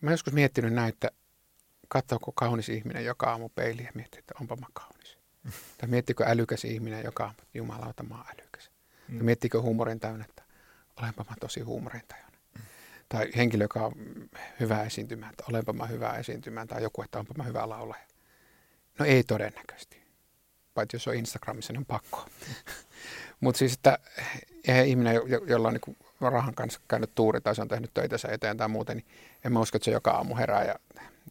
mä joskus miettinyt näin, että katsoako kaunis ihminen joka aamu peiliä ja miettii, että onpa mä kaunis. Tai miettikö älykäs ihminen joka aamu, että jumalauta mä oon älykäs. Mm. Tai miettikö huumorin täynnä, että olenpa mä tosi huumorin täynnä. Mm. Tai henkilö, joka on hyvä esiintymään, että olenpa mä hyvä esiintymään. Tai joku, että onpa mä hyvä laulaja. No ei todennäköisesti. Paitsi jos on Instagramissa, niin on pakko. Mutta siis, että eihän ihminen, jo- jo- jolla on niin rahan kanssa käynyt tuuri tai se on tehnyt töitä sen eteen tai muuten, niin en mä usko, että se joka aamu herää ja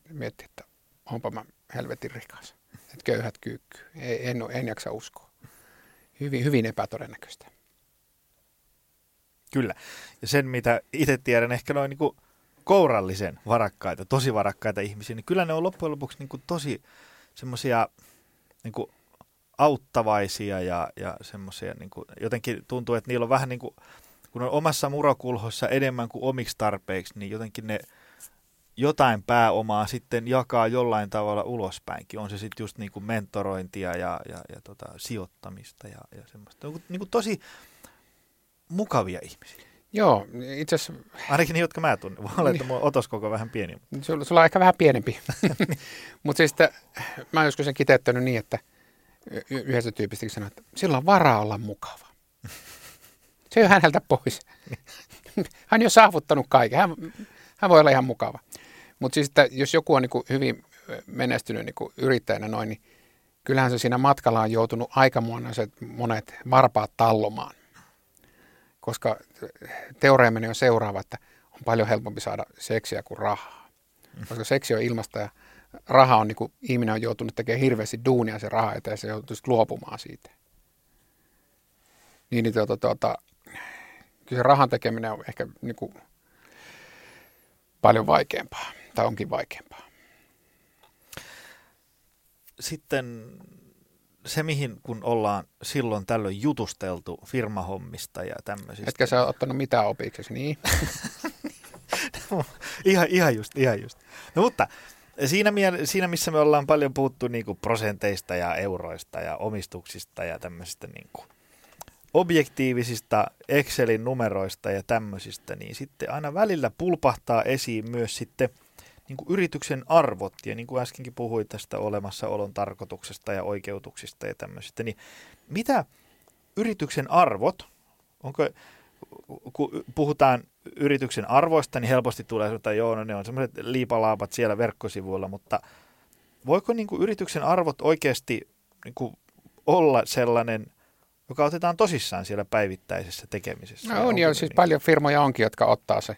miettii, että onpa mä helvetin rikas. Että köyhät kyykkyy. En, oo- en jaksa uskoa. Hyvin, hyvin epätodennäköistä. Kyllä. Ja sen, mitä itse tiedän, ehkä noin niin kourallisen varakkaita, tosi varakkaita ihmisiä, niin kyllä ne on loppujen lopuksi niin kuin tosi semmoisia niin auttavaisia ja, ja semmoisia, niin jotenkin tuntuu, että niillä on vähän niin kuin, kun on omassa murokulhossa enemmän kuin omiksi tarpeiksi, niin jotenkin ne jotain pääomaa sitten jakaa jollain tavalla ulospäinkin. On se sitten just niin kuin mentorointia ja, ja, ja tota, sijoittamista ja, ja semmoista. Niin kuin, niin kuin tosi mukavia ihmisiä. Joo, itse asiassa Ainakin ne, jotka mä tunnen. Voi olla, että mulla on otoskoko vähän pieni. Sulla, sulla on ehkä vähän pienempi. Mutta siis että, mä oon joskus sen kiteyttänyt niin, että yhdessä tyypistä sanoi, että sillä on varaa olla mukava. Se ole häneltä pois. Hän on jo saavuttanut kaiken. Hän, hän voi olla ihan mukava. Mutta siis, että jos joku on niin hyvin menestynyt niin yrittäjänä noin, niin kyllähän se siinä matkalla on joutunut aika monet, monet varpaat tallomaan. Koska teoreemani on seuraava, että on paljon helpompi saada seksiä kuin rahaa. Koska seksi on ilmasta ja raha on niin kuin, ihminen on joutunut tekemään hirveästi duunia sen rahaa eteen ja se joutuu luopumaan siitä. Niin, niin tuota, tuota, kyllä se rahan tekeminen on ehkä niin kuin, paljon vaikeampaa, tai onkin vaikeampaa. Sitten se, mihin kun ollaan silloin tällöin jutusteltu firmahommista ja tämmöisistä. Etkä sä ole ottanut mitään opiksi, niin? ihan, ihan just, ihan just. No mutta siinä, siinä missä me ollaan paljon puhuttu niin kuin prosenteista ja euroista ja omistuksista ja tämmöisistä niin kuin objektiivisista Excelin numeroista ja tämmöisistä, niin sitten aina välillä pulpahtaa esiin myös sitten niin kuin yrityksen arvot, ja niin kuin äskenkin puhuit tästä olemassaolon tarkoituksesta ja oikeutuksista ja tämmöisistä, niin mitä yrityksen arvot, onko, kun puhutaan yrityksen arvoista, niin helposti tulee, että joo, no ne on semmoiset liipalaapat siellä verkkosivuilla, mutta voiko niin kuin yrityksen arvot oikeasti niin kuin olla sellainen, joka otetaan tosissaan siellä päivittäisessä tekemisessä? No on jo, siis niin? paljon firmoja onkin, jotka ottaa se.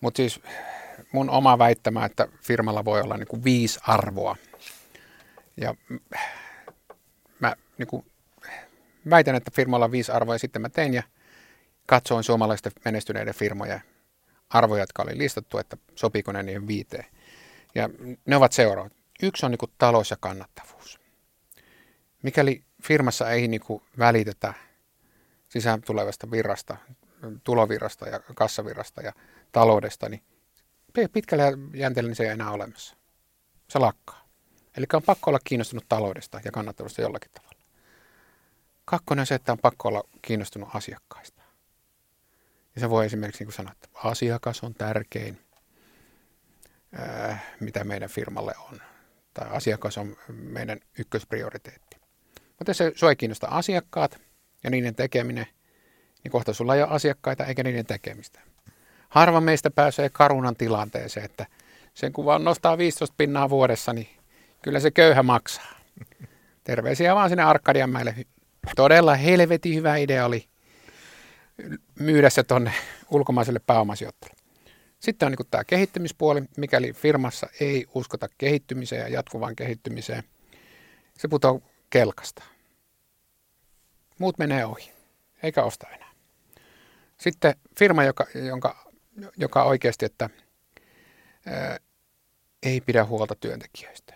Mutta siis mun oma väittämä, että firmalla voi olla niin kuin viisi arvoa. Ja mä niin kuin väitän, että firmalla on viisi arvoa ja sitten mä tein ja katsoin suomalaisten menestyneiden firmojen arvoja, jotka oli listattu, että sopiiko ne niihin viiteen. Ja ne ovat seuraavat. Yksi on niin kuin talous ja kannattavuus. Mikäli firmassa ei niin kuin välitetä sisään tulevasta virrasta, tulovirrasta ja kassavirrasta ja taloudesta, niin pitkällä jänteellä niin se ei enää olemassa. Se lakkaa. Eli on pakko olla kiinnostunut taloudesta ja kannattavuudesta jollakin tavalla. Kakkonen on se, että on pakko olla kiinnostunut asiakkaista. Ja se voi esimerkiksi niin sanoa, että asiakas on tärkein, mitä meidän firmalle on. Tai asiakas on meidän ykkösprioriteetti. Mutta jos se sua ei kiinnosta asiakkaat ja niiden tekeminen, niin kohta sulla ei ole asiakkaita eikä niiden tekemistä. Harva meistä pääsee karunan tilanteeseen, että sen kun vaan nostaa 15 pinnaa vuodessa, niin kyllä se köyhä maksaa. Terveisiä vaan sinne Arkadianmäelle. Todella helvetin hyvä idea oli myydä se tuonne ulkomaiselle pääomasijoittajalle. Sitten on niin tämä kehittymispuoli, mikäli firmassa ei uskota kehittymiseen ja jatkuvaan kehittymiseen, se putoaa kelkasta. Muut menee ohi, eikä osta enää. Sitten firma, joka, jonka, joka oikeasti, että ää, ei pidä huolta työntekijöistä.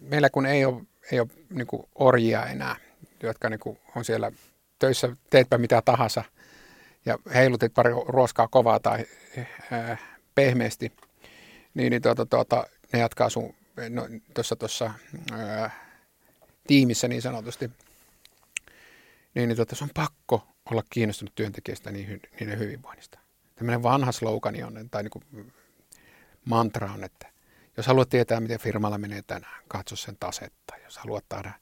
Meillä kun ei ole, ei ole niin orjia enää, jotka niin on siellä töissä teetpä mitä tahansa ja heilutit pari ruoskaa kovaa tai äh, pehmeästi, niin, niin tuota, tuota, ne jatkaa sun no, tuossa äh, tiimissä niin sanotusti. Niin, niin tuota, se on pakko olla kiinnostunut työntekijästä niiden, niiden hyvinvoinnista. Tämmöinen vanha slogani on, tai niin kuin mantra on, että jos haluat tietää, miten firmalla menee tänään, katso sen tasetta. Jos haluat taida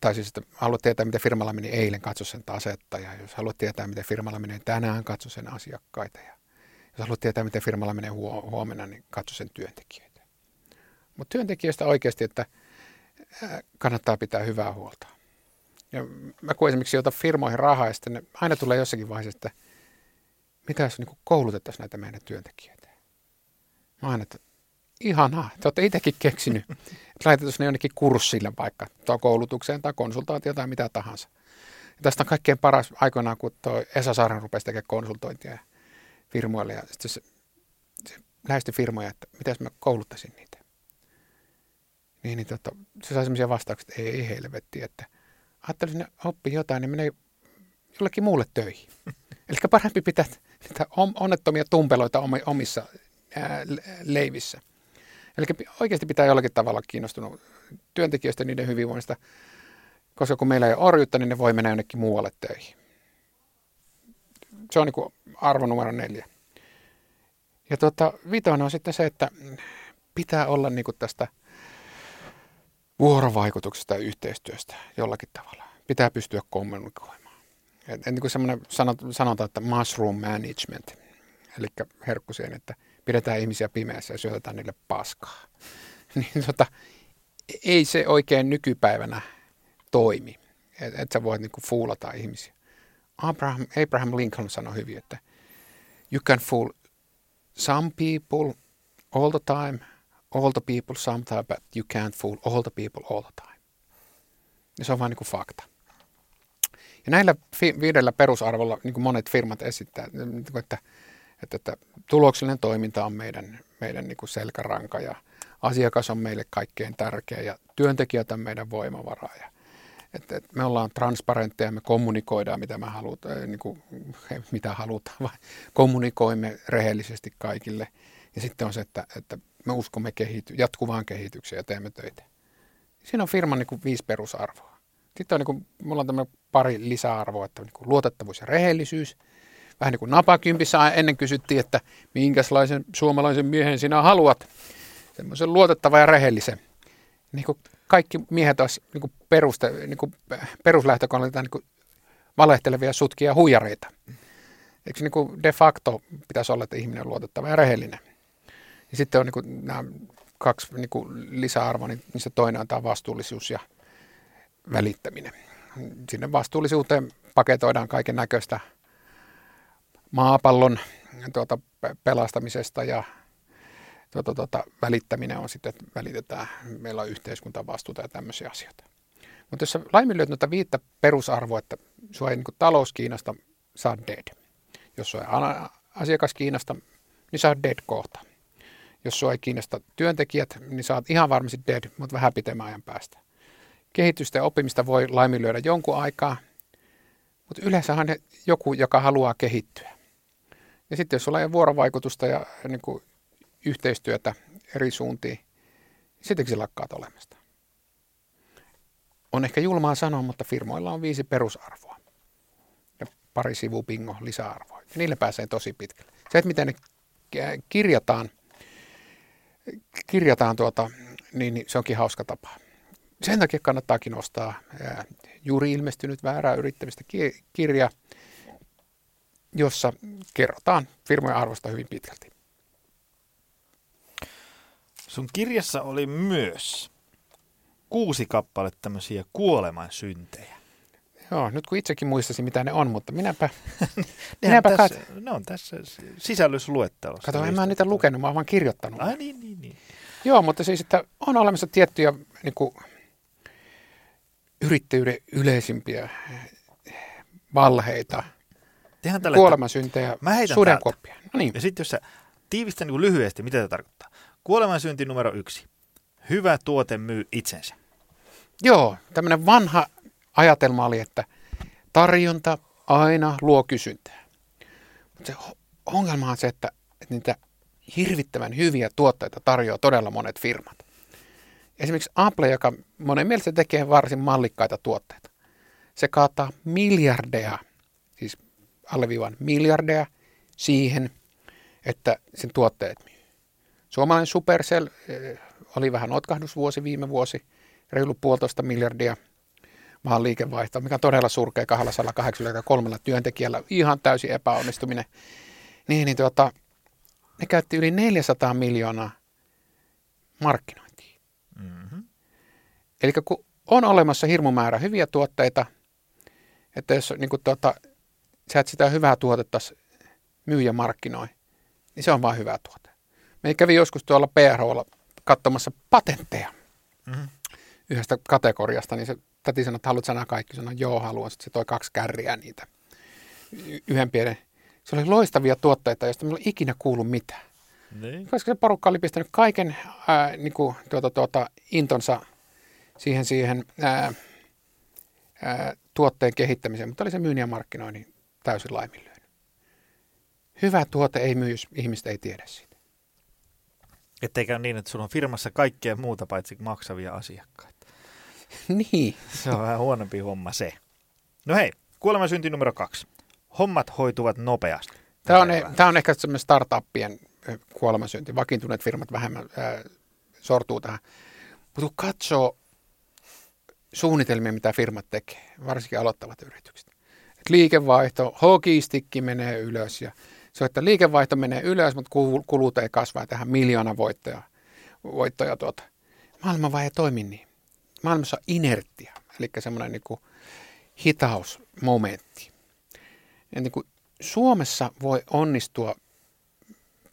tai siis, että haluat tietää, miten firmalla meni eilen, katso sen tasetta. Ja jos haluat tietää, miten firmalla menee tänään, katso sen asiakkaita. Ja jos haluat tietää, miten firmalla menee huomenna, niin katso sen työntekijöitä. Mutta työntekijöistä oikeasti, että kannattaa pitää hyvää huolta. Ja mä kun esimerkiksi ota firmoihin rahaa, ja sitten aina tulee jossakin vaiheessa, että mitä jos niin koulutettaisiin näitä meidän työntekijöitä. Mä aina, että ihanaa, te olette itsekin keksinyt. Että laitetaan ne jonnekin kurssille vaikka, tai koulutukseen tai konsultaatio tai mitä tahansa. Ja tästä on kaikkein paras aikoinaan, kun tuo Esa Saaren rupesi tekemään konsultointia firmoille. Ja sitten se, se lähestyi firmoja, että mitäs mä kouluttaisin niitä. Niin, niin tota, se sai sellaisia vastauksia, että ei, ei helvetti, että ajattelin, että ne oppi jotain, niin menee jollekin muulle töihin. Eli parempi pitää niitä onnettomia tumpeloita omissa ää, leivissä. Eli oikeasti pitää jollakin tavalla kiinnostunut työntekijöistä niiden hyvinvoinnista, koska kun meillä ei ole orjuutta, niin ne voi mennä jonnekin muualle töihin. Se on niin arvo numero neljä. Ja tuota, vitoinen on sitten se, että pitää olla niin tästä vuorovaikutuksesta ja yhteistyöstä jollakin tavalla. Pitää pystyä kommunikoimaan. Et, niin kuin semmoinen sanotaan, että mushroom management, eli herkkuseen, että – pidetään ihmisiä pimeässä ja syötetään niille paskaa. niin tota, ei se oikein nykypäivänä toimi, että et sä voit niinku fuulata ihmisiä. Abraham, Abraham Lincoln sanoi hyvin, että you can fool some people all the time, all the people sometimes, but you can't fool all the people all the time. Ja se on vain niin kuin fakta. Ja näillä fi- viidellä perusarvolla niin kuin monet firmat esittää, niinku, että että, että tuloksellinen toiminta on meidän, meidän niin kuin selkäranka ja asiakas on meille kaikkein tärkeä ja työntekijät on meidän voimavara. Ja, että, että me ollaan transparentteja, me kommunikoidaan mitä, me halutaan, niin kuin, mitä halutaan, vai kommunikoimme rehellisesti kaikille. Ja sitten on se, että, että me uskomme kehity, jatkuvaan kehitykseen ja teemme töitä. Siinä on firman niin kuin viisi perusarvoa. Sitten on, niin kuin, mulla on tämmöinen pari lisäarvoa, että niin kuin luotettavuus ja rehellisyys – vähän niin kuin napakympissä ennen kysyttiin, että minkälaisen suomalaisen miehen sinä haluat. Semmoisen luotettava ja rehellisen. Niin kuin kaikki miehet olisi niin niin kuin peruslähtökohdalta niin kuin valehtelevia sutkia huijareita. Eikö niin kuin de facto pitäisi olla, että ihminen on luotettava ja rehellinen? Ja sitten on niin kuin nämä kaksi niin kuin lisäarvoa, niin niistä toinen on tämä vastuullisuus ja välittäminen. Sinne vastuullisuuteen paketoidaan kaiken näköistä maapallon tuota, pelastamisesta ja tuota, tuota, välittäminen on sitten, että välitetään, meillä on yhteiskuntavastuuta ja tämmöisiä asioita. Mutta jos sä laiminlyöt noita viittä perusarvoa, että sua ei niin talous kiinnosta, sä oot dead. Jos sua ei asiakas kiinnosta, niin oot dead kohta. Jos sua ei kiinnosta työntekijät, niin oot ihan varmasti dead, mutta vähän pitemmän ajan päästä. Kehitystä ja oppimista voi laiminlyödä jonkun aikaa, mutta yleensä on joku, joka haluaa kehittyä. Ja sitten jos sulla ei ole vuorovaikutusta ja niin kuin yhteistyötä eri suuntiin, niin sittenkin lakkaat olemasta. On ehkä julmaa sanoa, mutta firmoilla on viisi perusarvoa ja pari sivupingo lisäarvoa. Ja niille pääsee tosi pitkälle. Se, että miten ne kirjataan, kirjataan tuota, niin, niin se onkin hauska tapa. Sen takia kannattaakin ostaa juuri ilmestynyt väärää yrittämistä kirja, jossa kerrotaan firmojen arvosta hyvin pitkälti. Sun kirjassa oli myös kuusi kappaletta tämmöisiä kuoleman syntejä. Joo, nyt kun itsekin muistasin, mitä ne on, mutta minäpä... minäpä tässä, kat... Ne on tässä sisällysluettelossa. Kato, en mä niitä lukenut, mä oon vaan kirjoittanut. Ai niin, niin, niin. Joo, mutta siis, että on olemassa tiettyjä niin kuin, yrittäjyyden yleisimpiä valheita, kuolemansyntejä, sudenkuoppia. No niin. Ja sitten jos sä tiivistän niin lyhyesti, mitä tämä tarkoittaa. Kuolemansynti numero yksi. Hyvä tuote myy itsensä. Joo, tämmöinen vanha ajatelma oli, että tarjonta aina luo kysyntää. Mutta se ongelma on se, että, niitä hirvittävän hyviä tuotteita tarjoaa todella monet firmat. Esimerkiksi Apple, joka monen mielestä tekee varsin mallikkaita tuotteita, se kaataa miljardeja, siis alleviivan miljardeja siihen, että sen tuotteet myy. Suomalainen Supercell eh, oli vähän otkahdusvuosi viime vuosi, reilu puolitoista miljardia maan liikevaihto, mikä on todella surkea 283 työntekijällä, ihan täysin epäonnistuminen. Niin, niin tuota, ne käytti yli 400 miljoonaa markkinointiin. Mm-hmm. Eli kun on olemassa hirmumäärä hyviä tuotteita, että jos niin kuin tuota, sä et sitä hyvää tuotetta myy ja markkinoi, niin se on vain hyvä tuote. Me kävi joskus tuolla PROlla katsomassa patentteja mm-hmm. yhdestä kategoriasta, niin se täti sanoi, että haluatko nämä kaikki? Sanoin, joo, haluan. Sitten se toi kaksi kärriä niitä. yhden pienen. Se oli loistavia tuotteita, joista minulla ei ikinä kuulu mitään. Niin. Koska se porukka oli pistänyt kaiken ää, niin kuin, tuota, tuota, intonsa siihen, siihen ää, ää, tuotteen kehittämiseen, mutta oli se myynnin ja markkinoinnin täysin laiminlyönyt. Hyvä tuote ei myy, ihmiset ei tiedä siitä. Etteikä niin, että sulla on firmassa kaikkea muuta paitsi maksavia asiakkaita. niin. Se on vähän huonompi homma se. No hei, kuolema synti numero kaksi. Hommat hoituvat nopeasti. Tämä on, e- tämä on ehkä semmoinen startuppien kuolemasynti. Vakiintuneet firmat vähemmän äh, sortuu tähän. Mutta kun katsoo suunnitelmia, mitä firmat tekee, varsinkin aloittavat yritykset. Et liikevaihto, hokistikki menee ylös ja se, että liikevaihto menee ylös, mutta kulut ei kasva tähän miljoona voittoja. voittoja tuota. Maailma vai ei toimi niin. Maailmassa on inerttiä, eli semmoinen niin hitausmomentti. Ja niin kuin Suomessa voi onnistua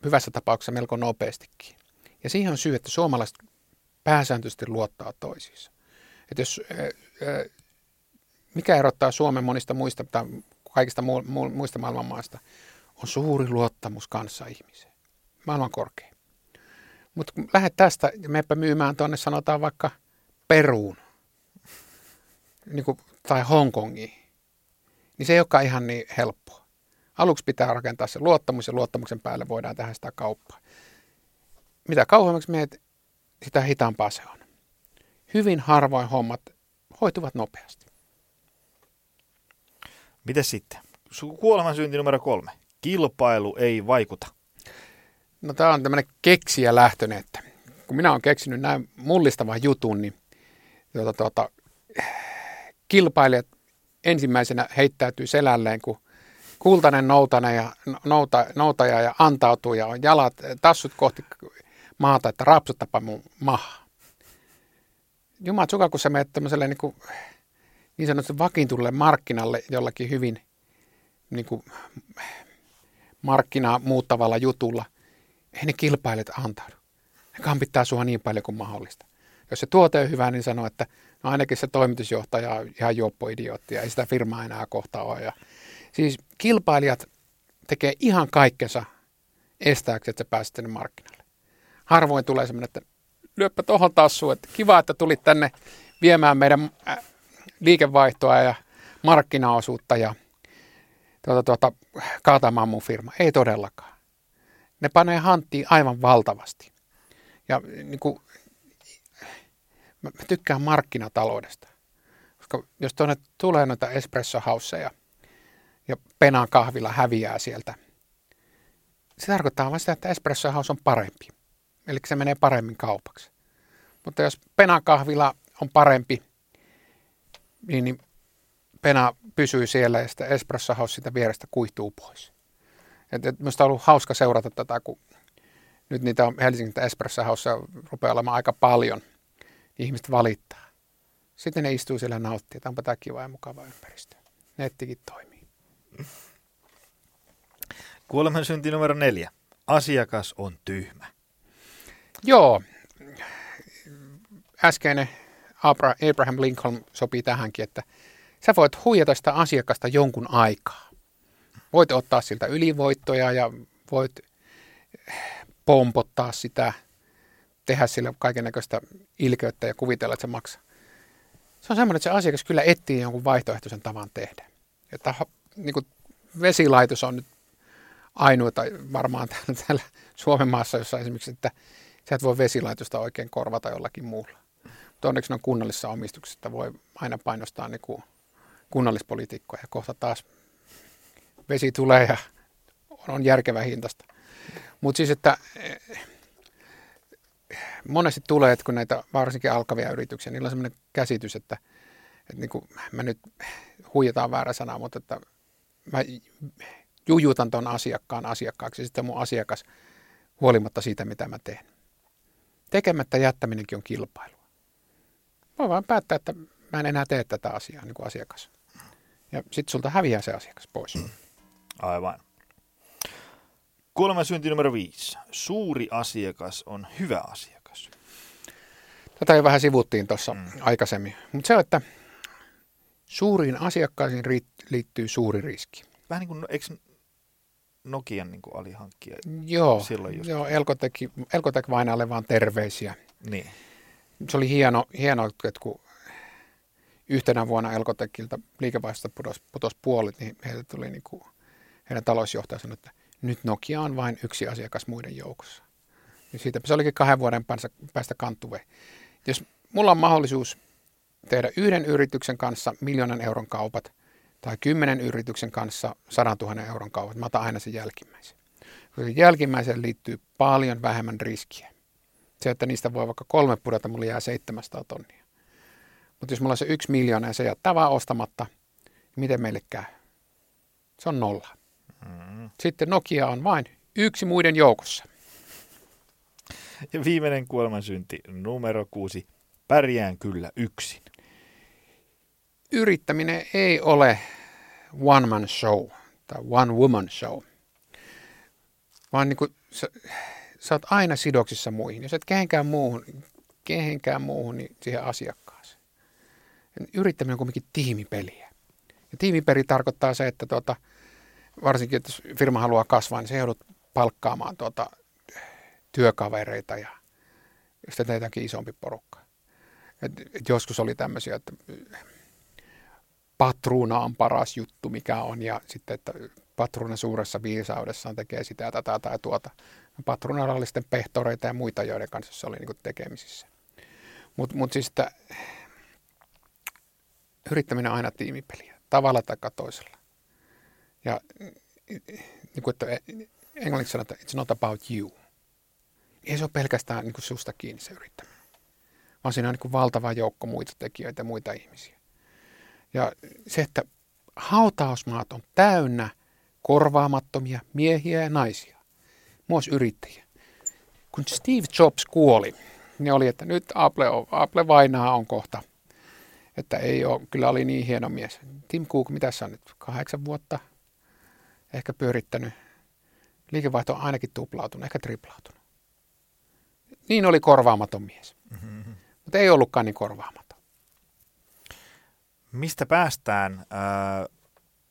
hyvässä tapauksessa melko nopeastikin. Ja siihen on syy, että suomalaiset pääsääntöisesti luottaa toisiinsa. Että jos, mikä erottaa Suomen monista muista tai kaikista muista maailman maista, on suuri luottamus kanssa ihmiseen. Maailman korkein. Mutta kun lähdet tästä ja meppä myymään tuonne sanotaan vaikka Peruun niin kuin, tai Hongkongiin, niin se ei olekaan ihan niin helppoa. Aluksi pitää rakentaa se luottamus ja luottamuksen päälle voidaan tehdä sitä kauppaa. Mitä kauemmaksi meet, sitä hitaampaa se on. Hyvin harvoin hommat hoituvat nopeasti. Miten sitten? Kuoleman synti numero kolme kilpailu ei vaikuta? No tämä on tämmöinen keksiä lähtöinen, että kun minä olen keksinyt näin mullistavan jutun, niin tuota, tuota, kilpailijat ensimmäisenä heittäytyy selälleen, kun kultainen noutaja ja, nouta, noutaja ja antautuu ja on jalat, tassut kohti maata, että rapsuttapa mun maha. Jumala suka, kun sä menet tämmöiselle niin, kuin, niin sanotusti vakiintulle markkinalle jollakin hyvin niin kuin, markkinaa muuttavalla jutulla, ei ne kilpailijat antaudu. Ne kampittaa sua niin paljon kuin mahdollista. Jos se tuote on hyvä, niin sanoo, että no ainakin se toimitusjohtaja on ihan juoppoidiootti ja ei sitä firmaa enää kohta ole. Ja siis kilpailijat tekee ihan kaikkensa estääkseen, että sä pääset tänne markkinalle. Harvoin tulee semmoinen, että lyöppä tuohon tassuun, että kiva, että tulit tänne viemään meidän äh, liikevaihtoa ja markkinaosuutta ja tuota, tuota, kaatamaan mun firma. Ei todellakaan. Ne panee hanttiin aivan valtavasti. Ja niin kuin, mä, mä tykkään markkinataloudesta. Koska jos tuonne tulee noita espressohausseja ja penan kahvilla häviää sieltä, se tarkoittaa vain sitä, että espresso house on parempi. Eli se menee paremmin kaupaksi. Mutta jos penakahvila on parempi, niin, niin pena pysyy siellä ja sitten espresso house sitä vierestä kuihtuu pois. Et, et minusta on ollut hauska seurata tätä, kun nyt niitä on Helsingin espresso house rupeaa olemaan aika paljon. Ihmiset valittaa. Sitten ne istuu siellä ja nauttii, että onpa tämä kiva ja mukava ympäristö. Nettikin toimii. Kuoleman synti numero neljä. Asiakas on tyhmä. Joo, äskeinen Abraham Lincoln sopii tähänkin, että sä voit huijata sitä asiakasta jonkun aikaa. Voit ottaa siltä ylivoittoja ja voit pompottaa sitä, tehdä sille kaiken näköistä ilkeyttä ja kuvitella, että se maksaa. Se on semmoinen, että se asiakas kyllä etsii jonkun vaihtoehtoisen tavan tehdä. Että niin kuin vesilaitos on nyt ainoita varmaan täällä, täällä Suomen maassa, jossa esimerkiksi, että sä et voi vesilaitosta oikein korvata jollakin muulla. Mutta onneksi on kunnallisessa omistuksessa, voi aina painostaa niin kuin kunnallispolitiikkoja ja kohta taas vesi tulee ja on järkevä hintasta. Mutta siis, että monesti tulee, että kun näitä varsinkin alkavia yrityksiä, niillä on sellainen käsitys, että, että niin kuin, mä nyt huijataan väärä sana, mutta että mä jujutan ton asiakkaan asiakkaaksi, sitten mun asiakas huolimatta siitä, mitä mä teen. Tekemättä jättäminenkin on kilpailua. Voi vaan päättää, että mä en enää tee tätä asiaa niin kuin asiakas. Ja sitten sulta häviää se asiakas pois. Aivan. Kuoleman synti numero viisi. Suuri asiakas on hyvä asiakas. Tätä jo vähän sivuttiin tuossa mm. aikaisemmin. Mutta se, että suuriin asiakkaisiin liittyy suuri riski. Vähän niin kuin, eikö Nokian niin kuin alihankkija joo, silloin just. Joo, Elkotek, Elkotek vainalle vaan terveisiä. Niin. Se oli hieno, hieno että kun yhtenä vuonna Elkotekilta liikevaihdosta putosi, putos puolet, niin heiltä tuli niin kuin, heidän talousjohtaja sanoi, että nyt Nokia on vain yksi asiakas muiden joukossa. Ja siitä se olikin kahden vuoden päästä, kantuve. Jos mulla on mahdollisuus tehdä yhden yrityksen kanssa miljoonan euron kaupat, tai kymmenen yrityksen kanssa 100 000 euron kaupat. Mä otan aina sen jälkimmäisen. Koska jälkimmäiseen liittyy paljon vähemmän riskiä. Se, että niistä voi vaikka kolme pudota, mulla jää 700 tonnia. Mutta jos mulla on se yksi miljoona ja se jättää vaan ostamatta, niin miten meille käy? Se on nolla. Mm. Sitten Nokia on vain yksi muiden joukossa. Ja viimeinen kuolemansynti, numero kuusi. Pärjään kyllä yksin yrittäminen ei ole one man show tai one woman show, vaan niin kuin sä, sä oot aina sidoksissa muihin. Jos et kehenkään muuhun, kehenkään muuhun niin siihen asiakkaaseen. Yrittäminen on kuitenkin tiimipeliä. Ja tiimipeli tarkoittaa se, että tuota, varsinkin, että jos firma haluaa kasvaa, niin se joudut palkkaamaan tuota, työkavereita ja sitten teitäänkin isompi porukka. Et, et joskus oli tämmöisiä, että patruuna on paras juttu, mikä on, ja sitten, että patruuna suuressa viisaudessaan tekee sitä, tätä tai tuota. Patruunalla oli sitten pehtoreita ja muita, joiden kanssa se oli niin tekemisissä. Mutta mut siis, että yrittäminen on aina tiimipeliä, tavalla tai toisella. Ja niin kuin, että englanniksi sanotaan, it's not about you. Ei se ole pelkästään niin kuin susta kiinni se yrittäminen, vaan siinä on niin kuin valtava joukko muita tekijöitä ja muita ihmisiä. Ja se, että hautausmaat on täynnä korvaamattomia miehiä ja naisia, myös yrittäjiä. Kun Steve Jobs kuoli, niin oli, että nyt Apple, on, Apple vainaa on kohta. Että ei ole, kyllä oli niin hieno mies. Tim Cook, mitä on nyt, kahdeksan vuotta ehkä pyörittänyt. Liikevaihto on ainakin tuplautunut, ehkä triplautunut. Niin oli korvaamaton mies. Mm-hmm. Mutta ei ollutkaan niin korvaamaton. Mistä päästään ää,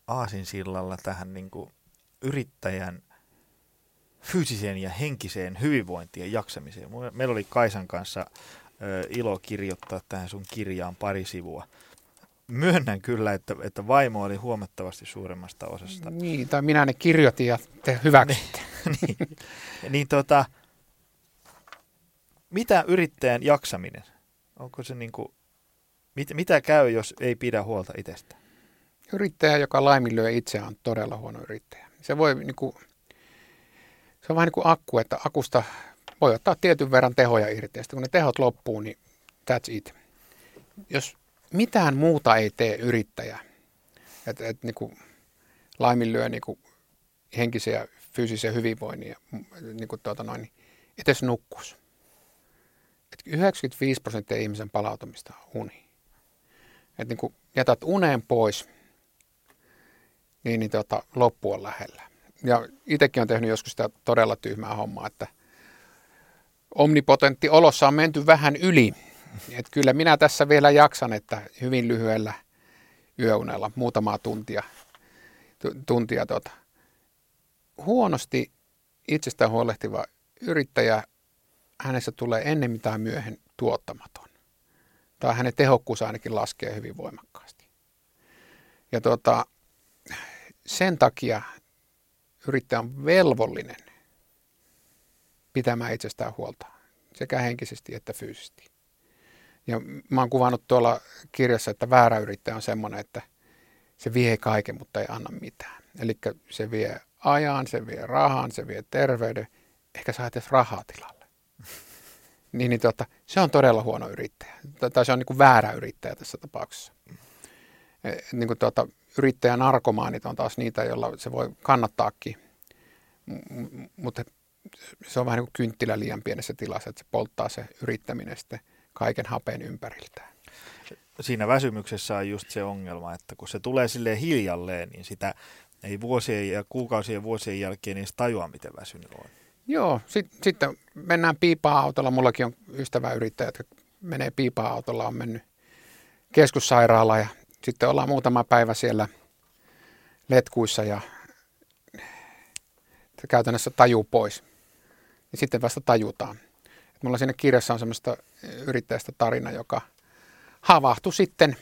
Aasinsillalla tähän niin kuin yrittäjän fyysiseen ja henkiseen hyvinvointiin ja jaksamiseen? Meillä oli Kaisan kanssa ää, ilo kirjoittaa tähän sun kirjaan pari sivua. Myönnän kyllä, että, että vaimo oli huomattavasti suuremmasta osasta. Niin, tai minä ne kirjoitin ja te hyväksytte. niin, niin tota, mitä yrittäjän jaksaminen? Onko se niin kuin, mit, mitä käy, jos ei pidä huolta itsestä? Yrittäjä, joka laiminlyö itseään, on todella huono yrittäjä. Se voi niin kuin, se on vähän niin kuin akku, että akusta voi ottaa tietyn verran tehoja irti. Ja sitten kun ne tehot loppuu, niin that's it. Jos mitään muuta ei tee yrittäjä, että et, niin kuin laiminlyö niin kuin henkisen ja fyysisen hyvinvoinnin niin kuin tuota noin, edes nukkus. 95 prosenttia ihmisen palautumista on uni. Että niin kun jätät uneen pois, niin, niin tota, loppu on lähellä. Ja itsekin on tehnyt joskus sitä todella tyhmää hommaa, että omnipotentti olossa on menty vähän yli. Että kyllä minä tässä vielä jaksan, että hyvin lyhyellä yöunella, muutamaa tuntia, tuntia tota. huonosti itsestään huolehtiva yrittäjä hänessä tulee ennen tai myöhemmin tuottamaton. Tai hänen tehokkuus ainakin laskee hyvin voimakkaasti. Ja tuota, sen takia yrittäjä on velvollinen pitämään itsestään huolta, sekä henkisesti että fyysisesti. Ja mä oon kuvannut tuolla kirjassa, että väärä yrittäjä on semmoinen, että se vie kaiken, mutta ei anna mitään. Eli se vie ajan, se vie rahan, se vie terveyden, ehkä saa edes rahaa tilalla niin, niin tota, se on todella huono yrittäjä. Tai se on niin kuin väärä yrittäjä tässä tapauksessa. E, niin kuin tuota, yrittäjän narkomaanit on taas niitä, joilla se voi kannattaakin, mutta se on vähän niin kuin kynttilä liian pienessä tilassa, että se polttaa se yrittäminen sitten kaiken hapeen ympäriltään. Siinä väsymyksessä on just se ongelma, että kun se tulee sille hiljalleen, niin sitä ei vuosien ja kuukausien ja vuosien jälkeen edes tajua, miten väsynyt on. Joo, sit, sitten mennään piipaa-autolla. Mullakin on ystäväyrittäjät, jotka menee piipaa-autolla, on mennyt keskussairaalaan ja sitten ollaan muutama päivä siellä letkuissa ja käytännössä taju pois. Ja sitten vasta tajutaan. Mulla siinä kirjassa on semmoista yrittäjästä tarina, joka havahtui sitten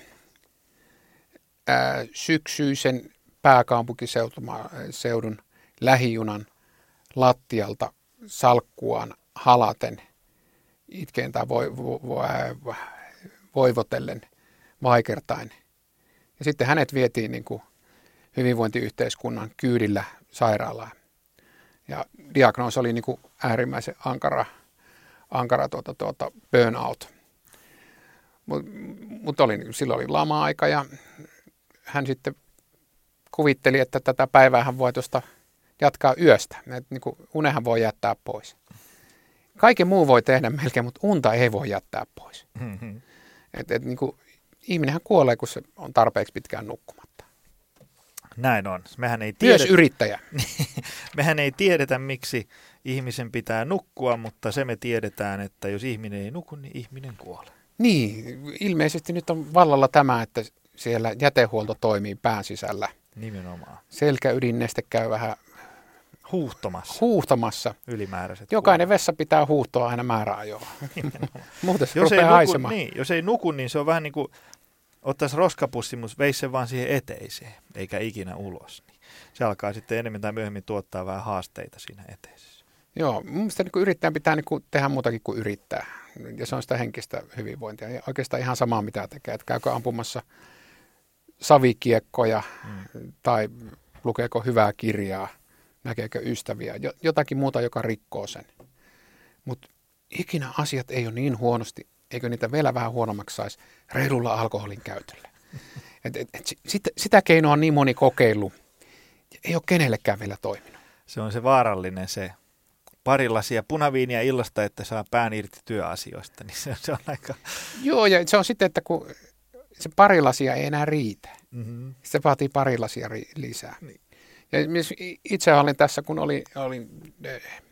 ää, syksyisen pääkaupunkiseudun lähijunan lattialta salkkuaan halaten, itkeen tai voi, vo, vo, voivotellen, vaikertain. Ja sitten hänet vietiin niin kuin hyvinvointiyhteiskunnan kyydillä sairaalaan. Ja diagnoosi oli niin kuin äärimmäisen ankara, ankara tuota, tuota burnout. Mutta mut oli, silloin oli lama-aika ja hän sitten kuvitteli, että tätä päivää hän voi tuosta jatkaa yöstä. Et niin kuin unehan voi jättää pois. Kaiken muu voi tehdä melkein, mutta unta ei voi jättää pois. Mm-hmm. Et, et, niin kuin, ihminenhän kuolee, kun se on tarpeeksi pitkään nukkumatta. Näin on. Mehän ei tiedetä, Myös yrittäjä. mehän ei tiedetä, miksi ihmisen pitää nukkua, mutta se me tiedetään, että jos ihminen ei nuku, niin ihminen kuolee. Niin, ilmeisesti nyt on vallalla tämä, että siellä jätehuolto toimii pään sisällä. Nimenomaan. Selkäydinneste käy vähän Huuhtomassa. Huuhtomassa. Ylimääräiset. Jokainen vessa pitää huuhtoa aina määräajoa. Muuten se jos ei haisemaan. Nuku, niin, jos ei nuku, niin se on vähän niin kuin ottaisi roskapussi, mutta veisi sen vaan siihen eteiseen, eikä ikinä ulos. Niin se alkaa sitten enemmän tai myöhemmin tuottaa vähän haasteita siinä eteisessä. Joo, mun mielestä niin yrittäjän pitää niin tehdä muutakin kuin yrittää. Ja se on sitä henkistä hyvinvointia. Ja oikeastaan ihan samaa mitä tekee. Että käykö ampumassa savikiekkoja mm. tai lukeeko hyvää kirjaa – näkeekö ystäviä, jotakin muuta, joka rikkoo sen. Mutta ikinä asiat ei ole niin huonosti, eikö niitä vielä vähän huonommaksi saisi reilulla alkoholin käytöllä. Et, et, et, sitä, sitä keinoa on niin moni kokeillut. Ei ole kenellekään vielä toiminut. Se on se vaarallinen se pari lasia punaviiniä illasta, että saa pään irti työasioista, niin se, se on aika... Joo, ja se on sitten, että kun se pari lasia ei enää riitä. Mm-hmm. Se vaatii pari lasia ri- lisää. Niin. Ja itse olin tässä, kun olin, olin, äh,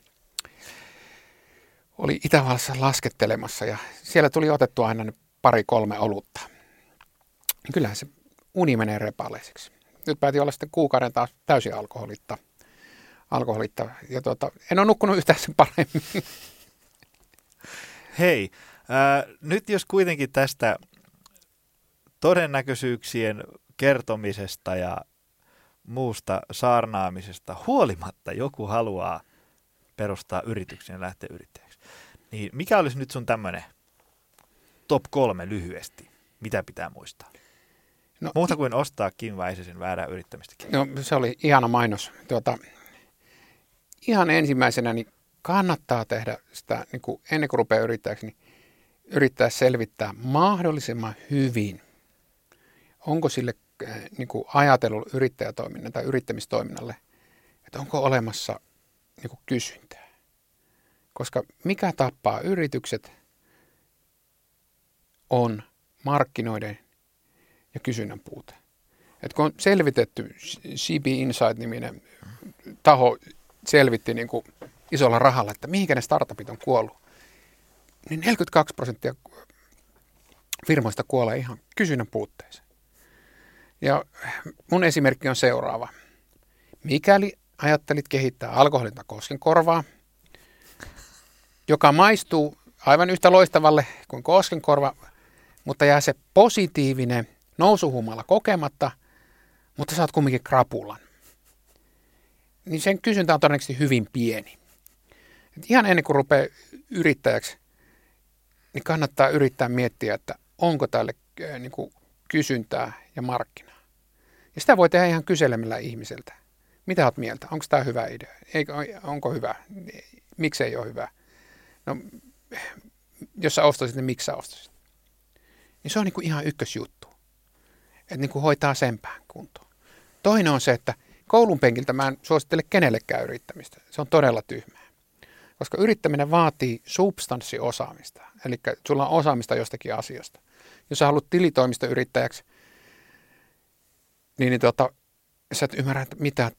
oli Itävallassa laskettelemassa ja siellä tuli otettua aina pari-kolme olutta. Kyllähän se uni menee repaleiseksi. Nyt päätin olla sitten kuukauden taas täysin alkoholitta. Alkoholitta. Ja tuota, en ole nukkunut yhtään sen paremmin. Hei, äh, nyt jos kuitenkin tästä todennäköisyyksien kertomisesta ja muusta saarnaamisesta huolimatta joku haluaa perustaa yrityksen ja lähteä yrittäjäksi, niin mikä olisi nyt sun tämmöinen top kolme lyhyesti? Mitä pitää muistaa? No, Muuta kuin ostaa Kim Väisäsen väärää yrittämistä. No se oli ihana mainos. Tuota, ihan ensimmäisenä niin kannattaa tehdä sitä, niin kuin ennen kuin rupeaa yrittäjäksi, niin yrittää selvittää mahdollisimman hyvin, onko sille äh, niin kuin ajatellut yrittäjätoiminnan tai yrittämistoiminnalle, että onko olemassa niin kuin kysyntää. Koska mikä tappaa yritykset on markkinoiden ja kysynnän puute. Et kun on selvitetty, CB Insight-niminen taho selvitti niin kuin isolla rahalla, että mihinkä ne startupit on kuollut, niin 42 prosenttia firmoista kuolee ihan kysynnän puutteeseen. Ja mun esimerkki on seuraava. Mikäli ajattelit kehittää alkoholilta koskenkorvaa, joka maistuu aivan yhtä loistavalle kuin koskenkorva, mutta jää se positiivinen nousuhumala kokematta, mutta saat kumminkin krapulan. Niin sen kysyntä on todennäköisesti hyvin pieni. Et ihan ennen kuin rupeaa yrittäjäksi, niin kannattaa yrittää miettiä, että onko tälle äh, niin kuin kysyntää ja markkinaa. Ja sitä voi tehdä ihan kyselemällä ihmiseltä. Mitä olet mieltä? Onko tämä hyvä idea? Eikö, onko hyvä? Miksi ei ole hyvä? No, jos sä ostaisit, niin miksi sä ostaisit? Niin se on niin kuin ihan ykkösjuttu. Että niin kuin hoitaa sen pään kuntoon. Toinen on se, että koulun penkiltä mä en suosittele kenellekään yrittämistä. Se on todella tyhmää. Koska yrittäminen vaatii substanssiosaamista. Eli sulla on osaamista jostakin asiasta. Jos sä haluat tilitoimistoyrittäjäksi, niin, niin tuota, sä et ymmärrä, että mitä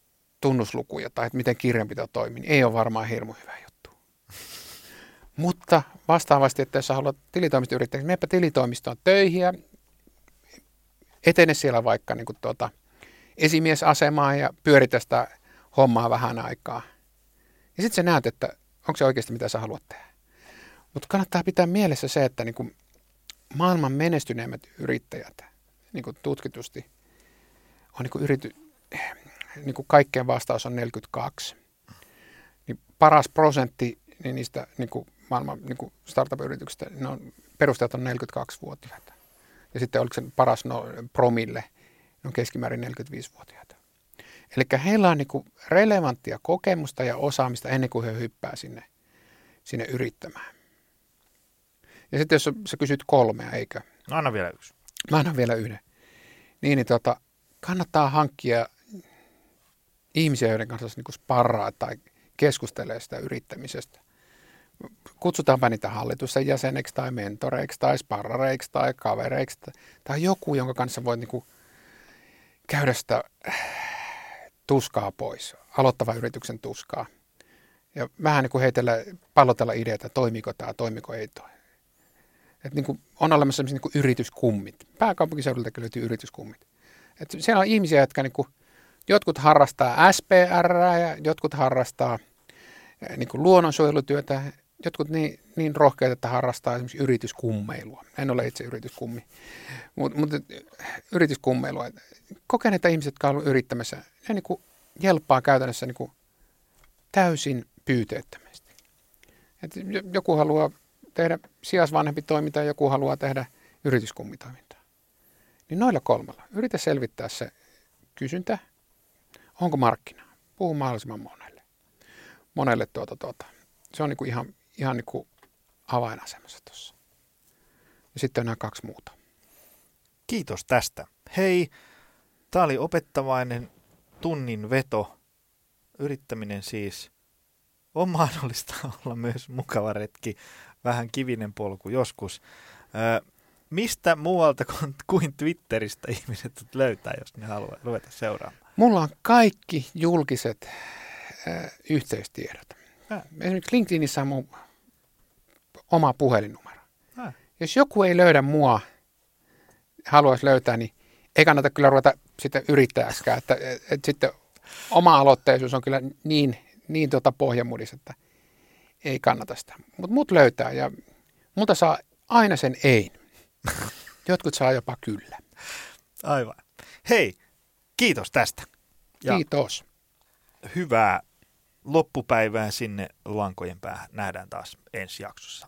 tunnuslukuja tai että miten kirjanpito toimii, niin ei ole varmaan hirmu hyvä juttu. Mutta vastaavasti, että jos sä haluat tilitoimistoyrittäjäksi, menepä tilitoimistoon töihin etene siellä vaikka niin kuin tuota, esimiesasemaan ja pyöritä sitä hommaa vähän aikaa. Ja sitten sä näet, että onko se oikeasti mitä sä haluat tehdä. Mutta kannattaa pitää mielessä se, että niin kuin maailman menestyneimmät yrittäjät niin kuin tutkitusti on niin kuin yrity, niin kuin kaikkeen vastaus on 42. Niin paras prosentti niin niistä niin kuin maailman niin kuin startup-yrityksistä, ne on, perustajat on 42-vuotiaita. Ja sitten oliko se paras no, promille, ne on keskimäärin 45-vuotiaita. Eli heillä on niin relevanttia kokemusta ja osaamista ennen kuin he hyppää sinne, sinne yrittämään. Ja sitten jos sä kysyt kolmea, eikö? No anna vielä yksi. Mä annan vielä yhden. Niin, niin tota, kannattaa hankkia ihmisiä, joiden kanssa niin sparraa tai keskustelee sitä yrittämisestä. Kutsutaanpa niitä hallitusten jäseneksi tai mentoreiksi tai sparrareiksi tai kavereiksi tai joku, jonka kanssa voit niin käydä sitä tuskaa pois, aloittava yrityksen tuskaa. Ja vähän niin kuin heitellä, pallotella ideitä, toimiko tämä, toimiko ei toi. Et niin kuin on olemassa niin kuin yrityskummit. Pääkaupunkiseudulta löytyy yrityskummit. Et siellä on ihmisiä, jotka niin kuin, jotkut harrastaa SPR ja jotkut harrastaa eh, niin kuin luonnonsuojelutyötä, jotkut niin, niin rohkeita, että harrastaa esimerkiksi yrityskummeilua. En ole itse yrityskummi, mutta mut, yrityskummeilua. Kokeneita ihmiset, jotka ovat yrittämässä, ne niin kuin jelppaa käytännössä niin kuin täysin pyyteettömästi. Et joku haluaa tehdä sijaisvanhempi toimintaa, joku haluaa tehdä yrityskummitoimintaa. Niin noilla kolmella yritä selvittää se kysyntä, onko markkina, puhu mahdollisimman monelle. Monelle tuota, tuota. Se on niin kuin ihan, ihan niin kuin avainasemassa tuossa. Ja sitten on nämä kaksi muuta. Kiitos tästä. Hei, tämä oli opettavainen tunnin veto. Yrittäminen siis on mahdollista olla myös mukava retki, vähän kivinen polku joskus. Ö, mistä muualta kuin Twitteristä ihmiset löytää, jos ne haluaa ruveta seuraamaan? Mulla on kaikki julkiset äh, yhteystiedot. Äh. Esimerkiksi LinkedInissä on mun oma puhelinnumero. Äh. Jos joku ei löydä mua, haluaisi löytää, niin ei kannata kyllä ruveta sitten yrittäjäskään. Että, että, että sitten oma-aloitteisuus on kyllä niin, niin tuota pohjamudis, että ei kannata sitä. Mutta mut löytää ja multa saa aina sen ei. Jotkut saa jopa kyllä. Aivan. Hei, kiitos tästä. Ja Kiitos. Hyvää loppupäivää sinne lankojen päähän. Nähdään taas ensi jaksossa.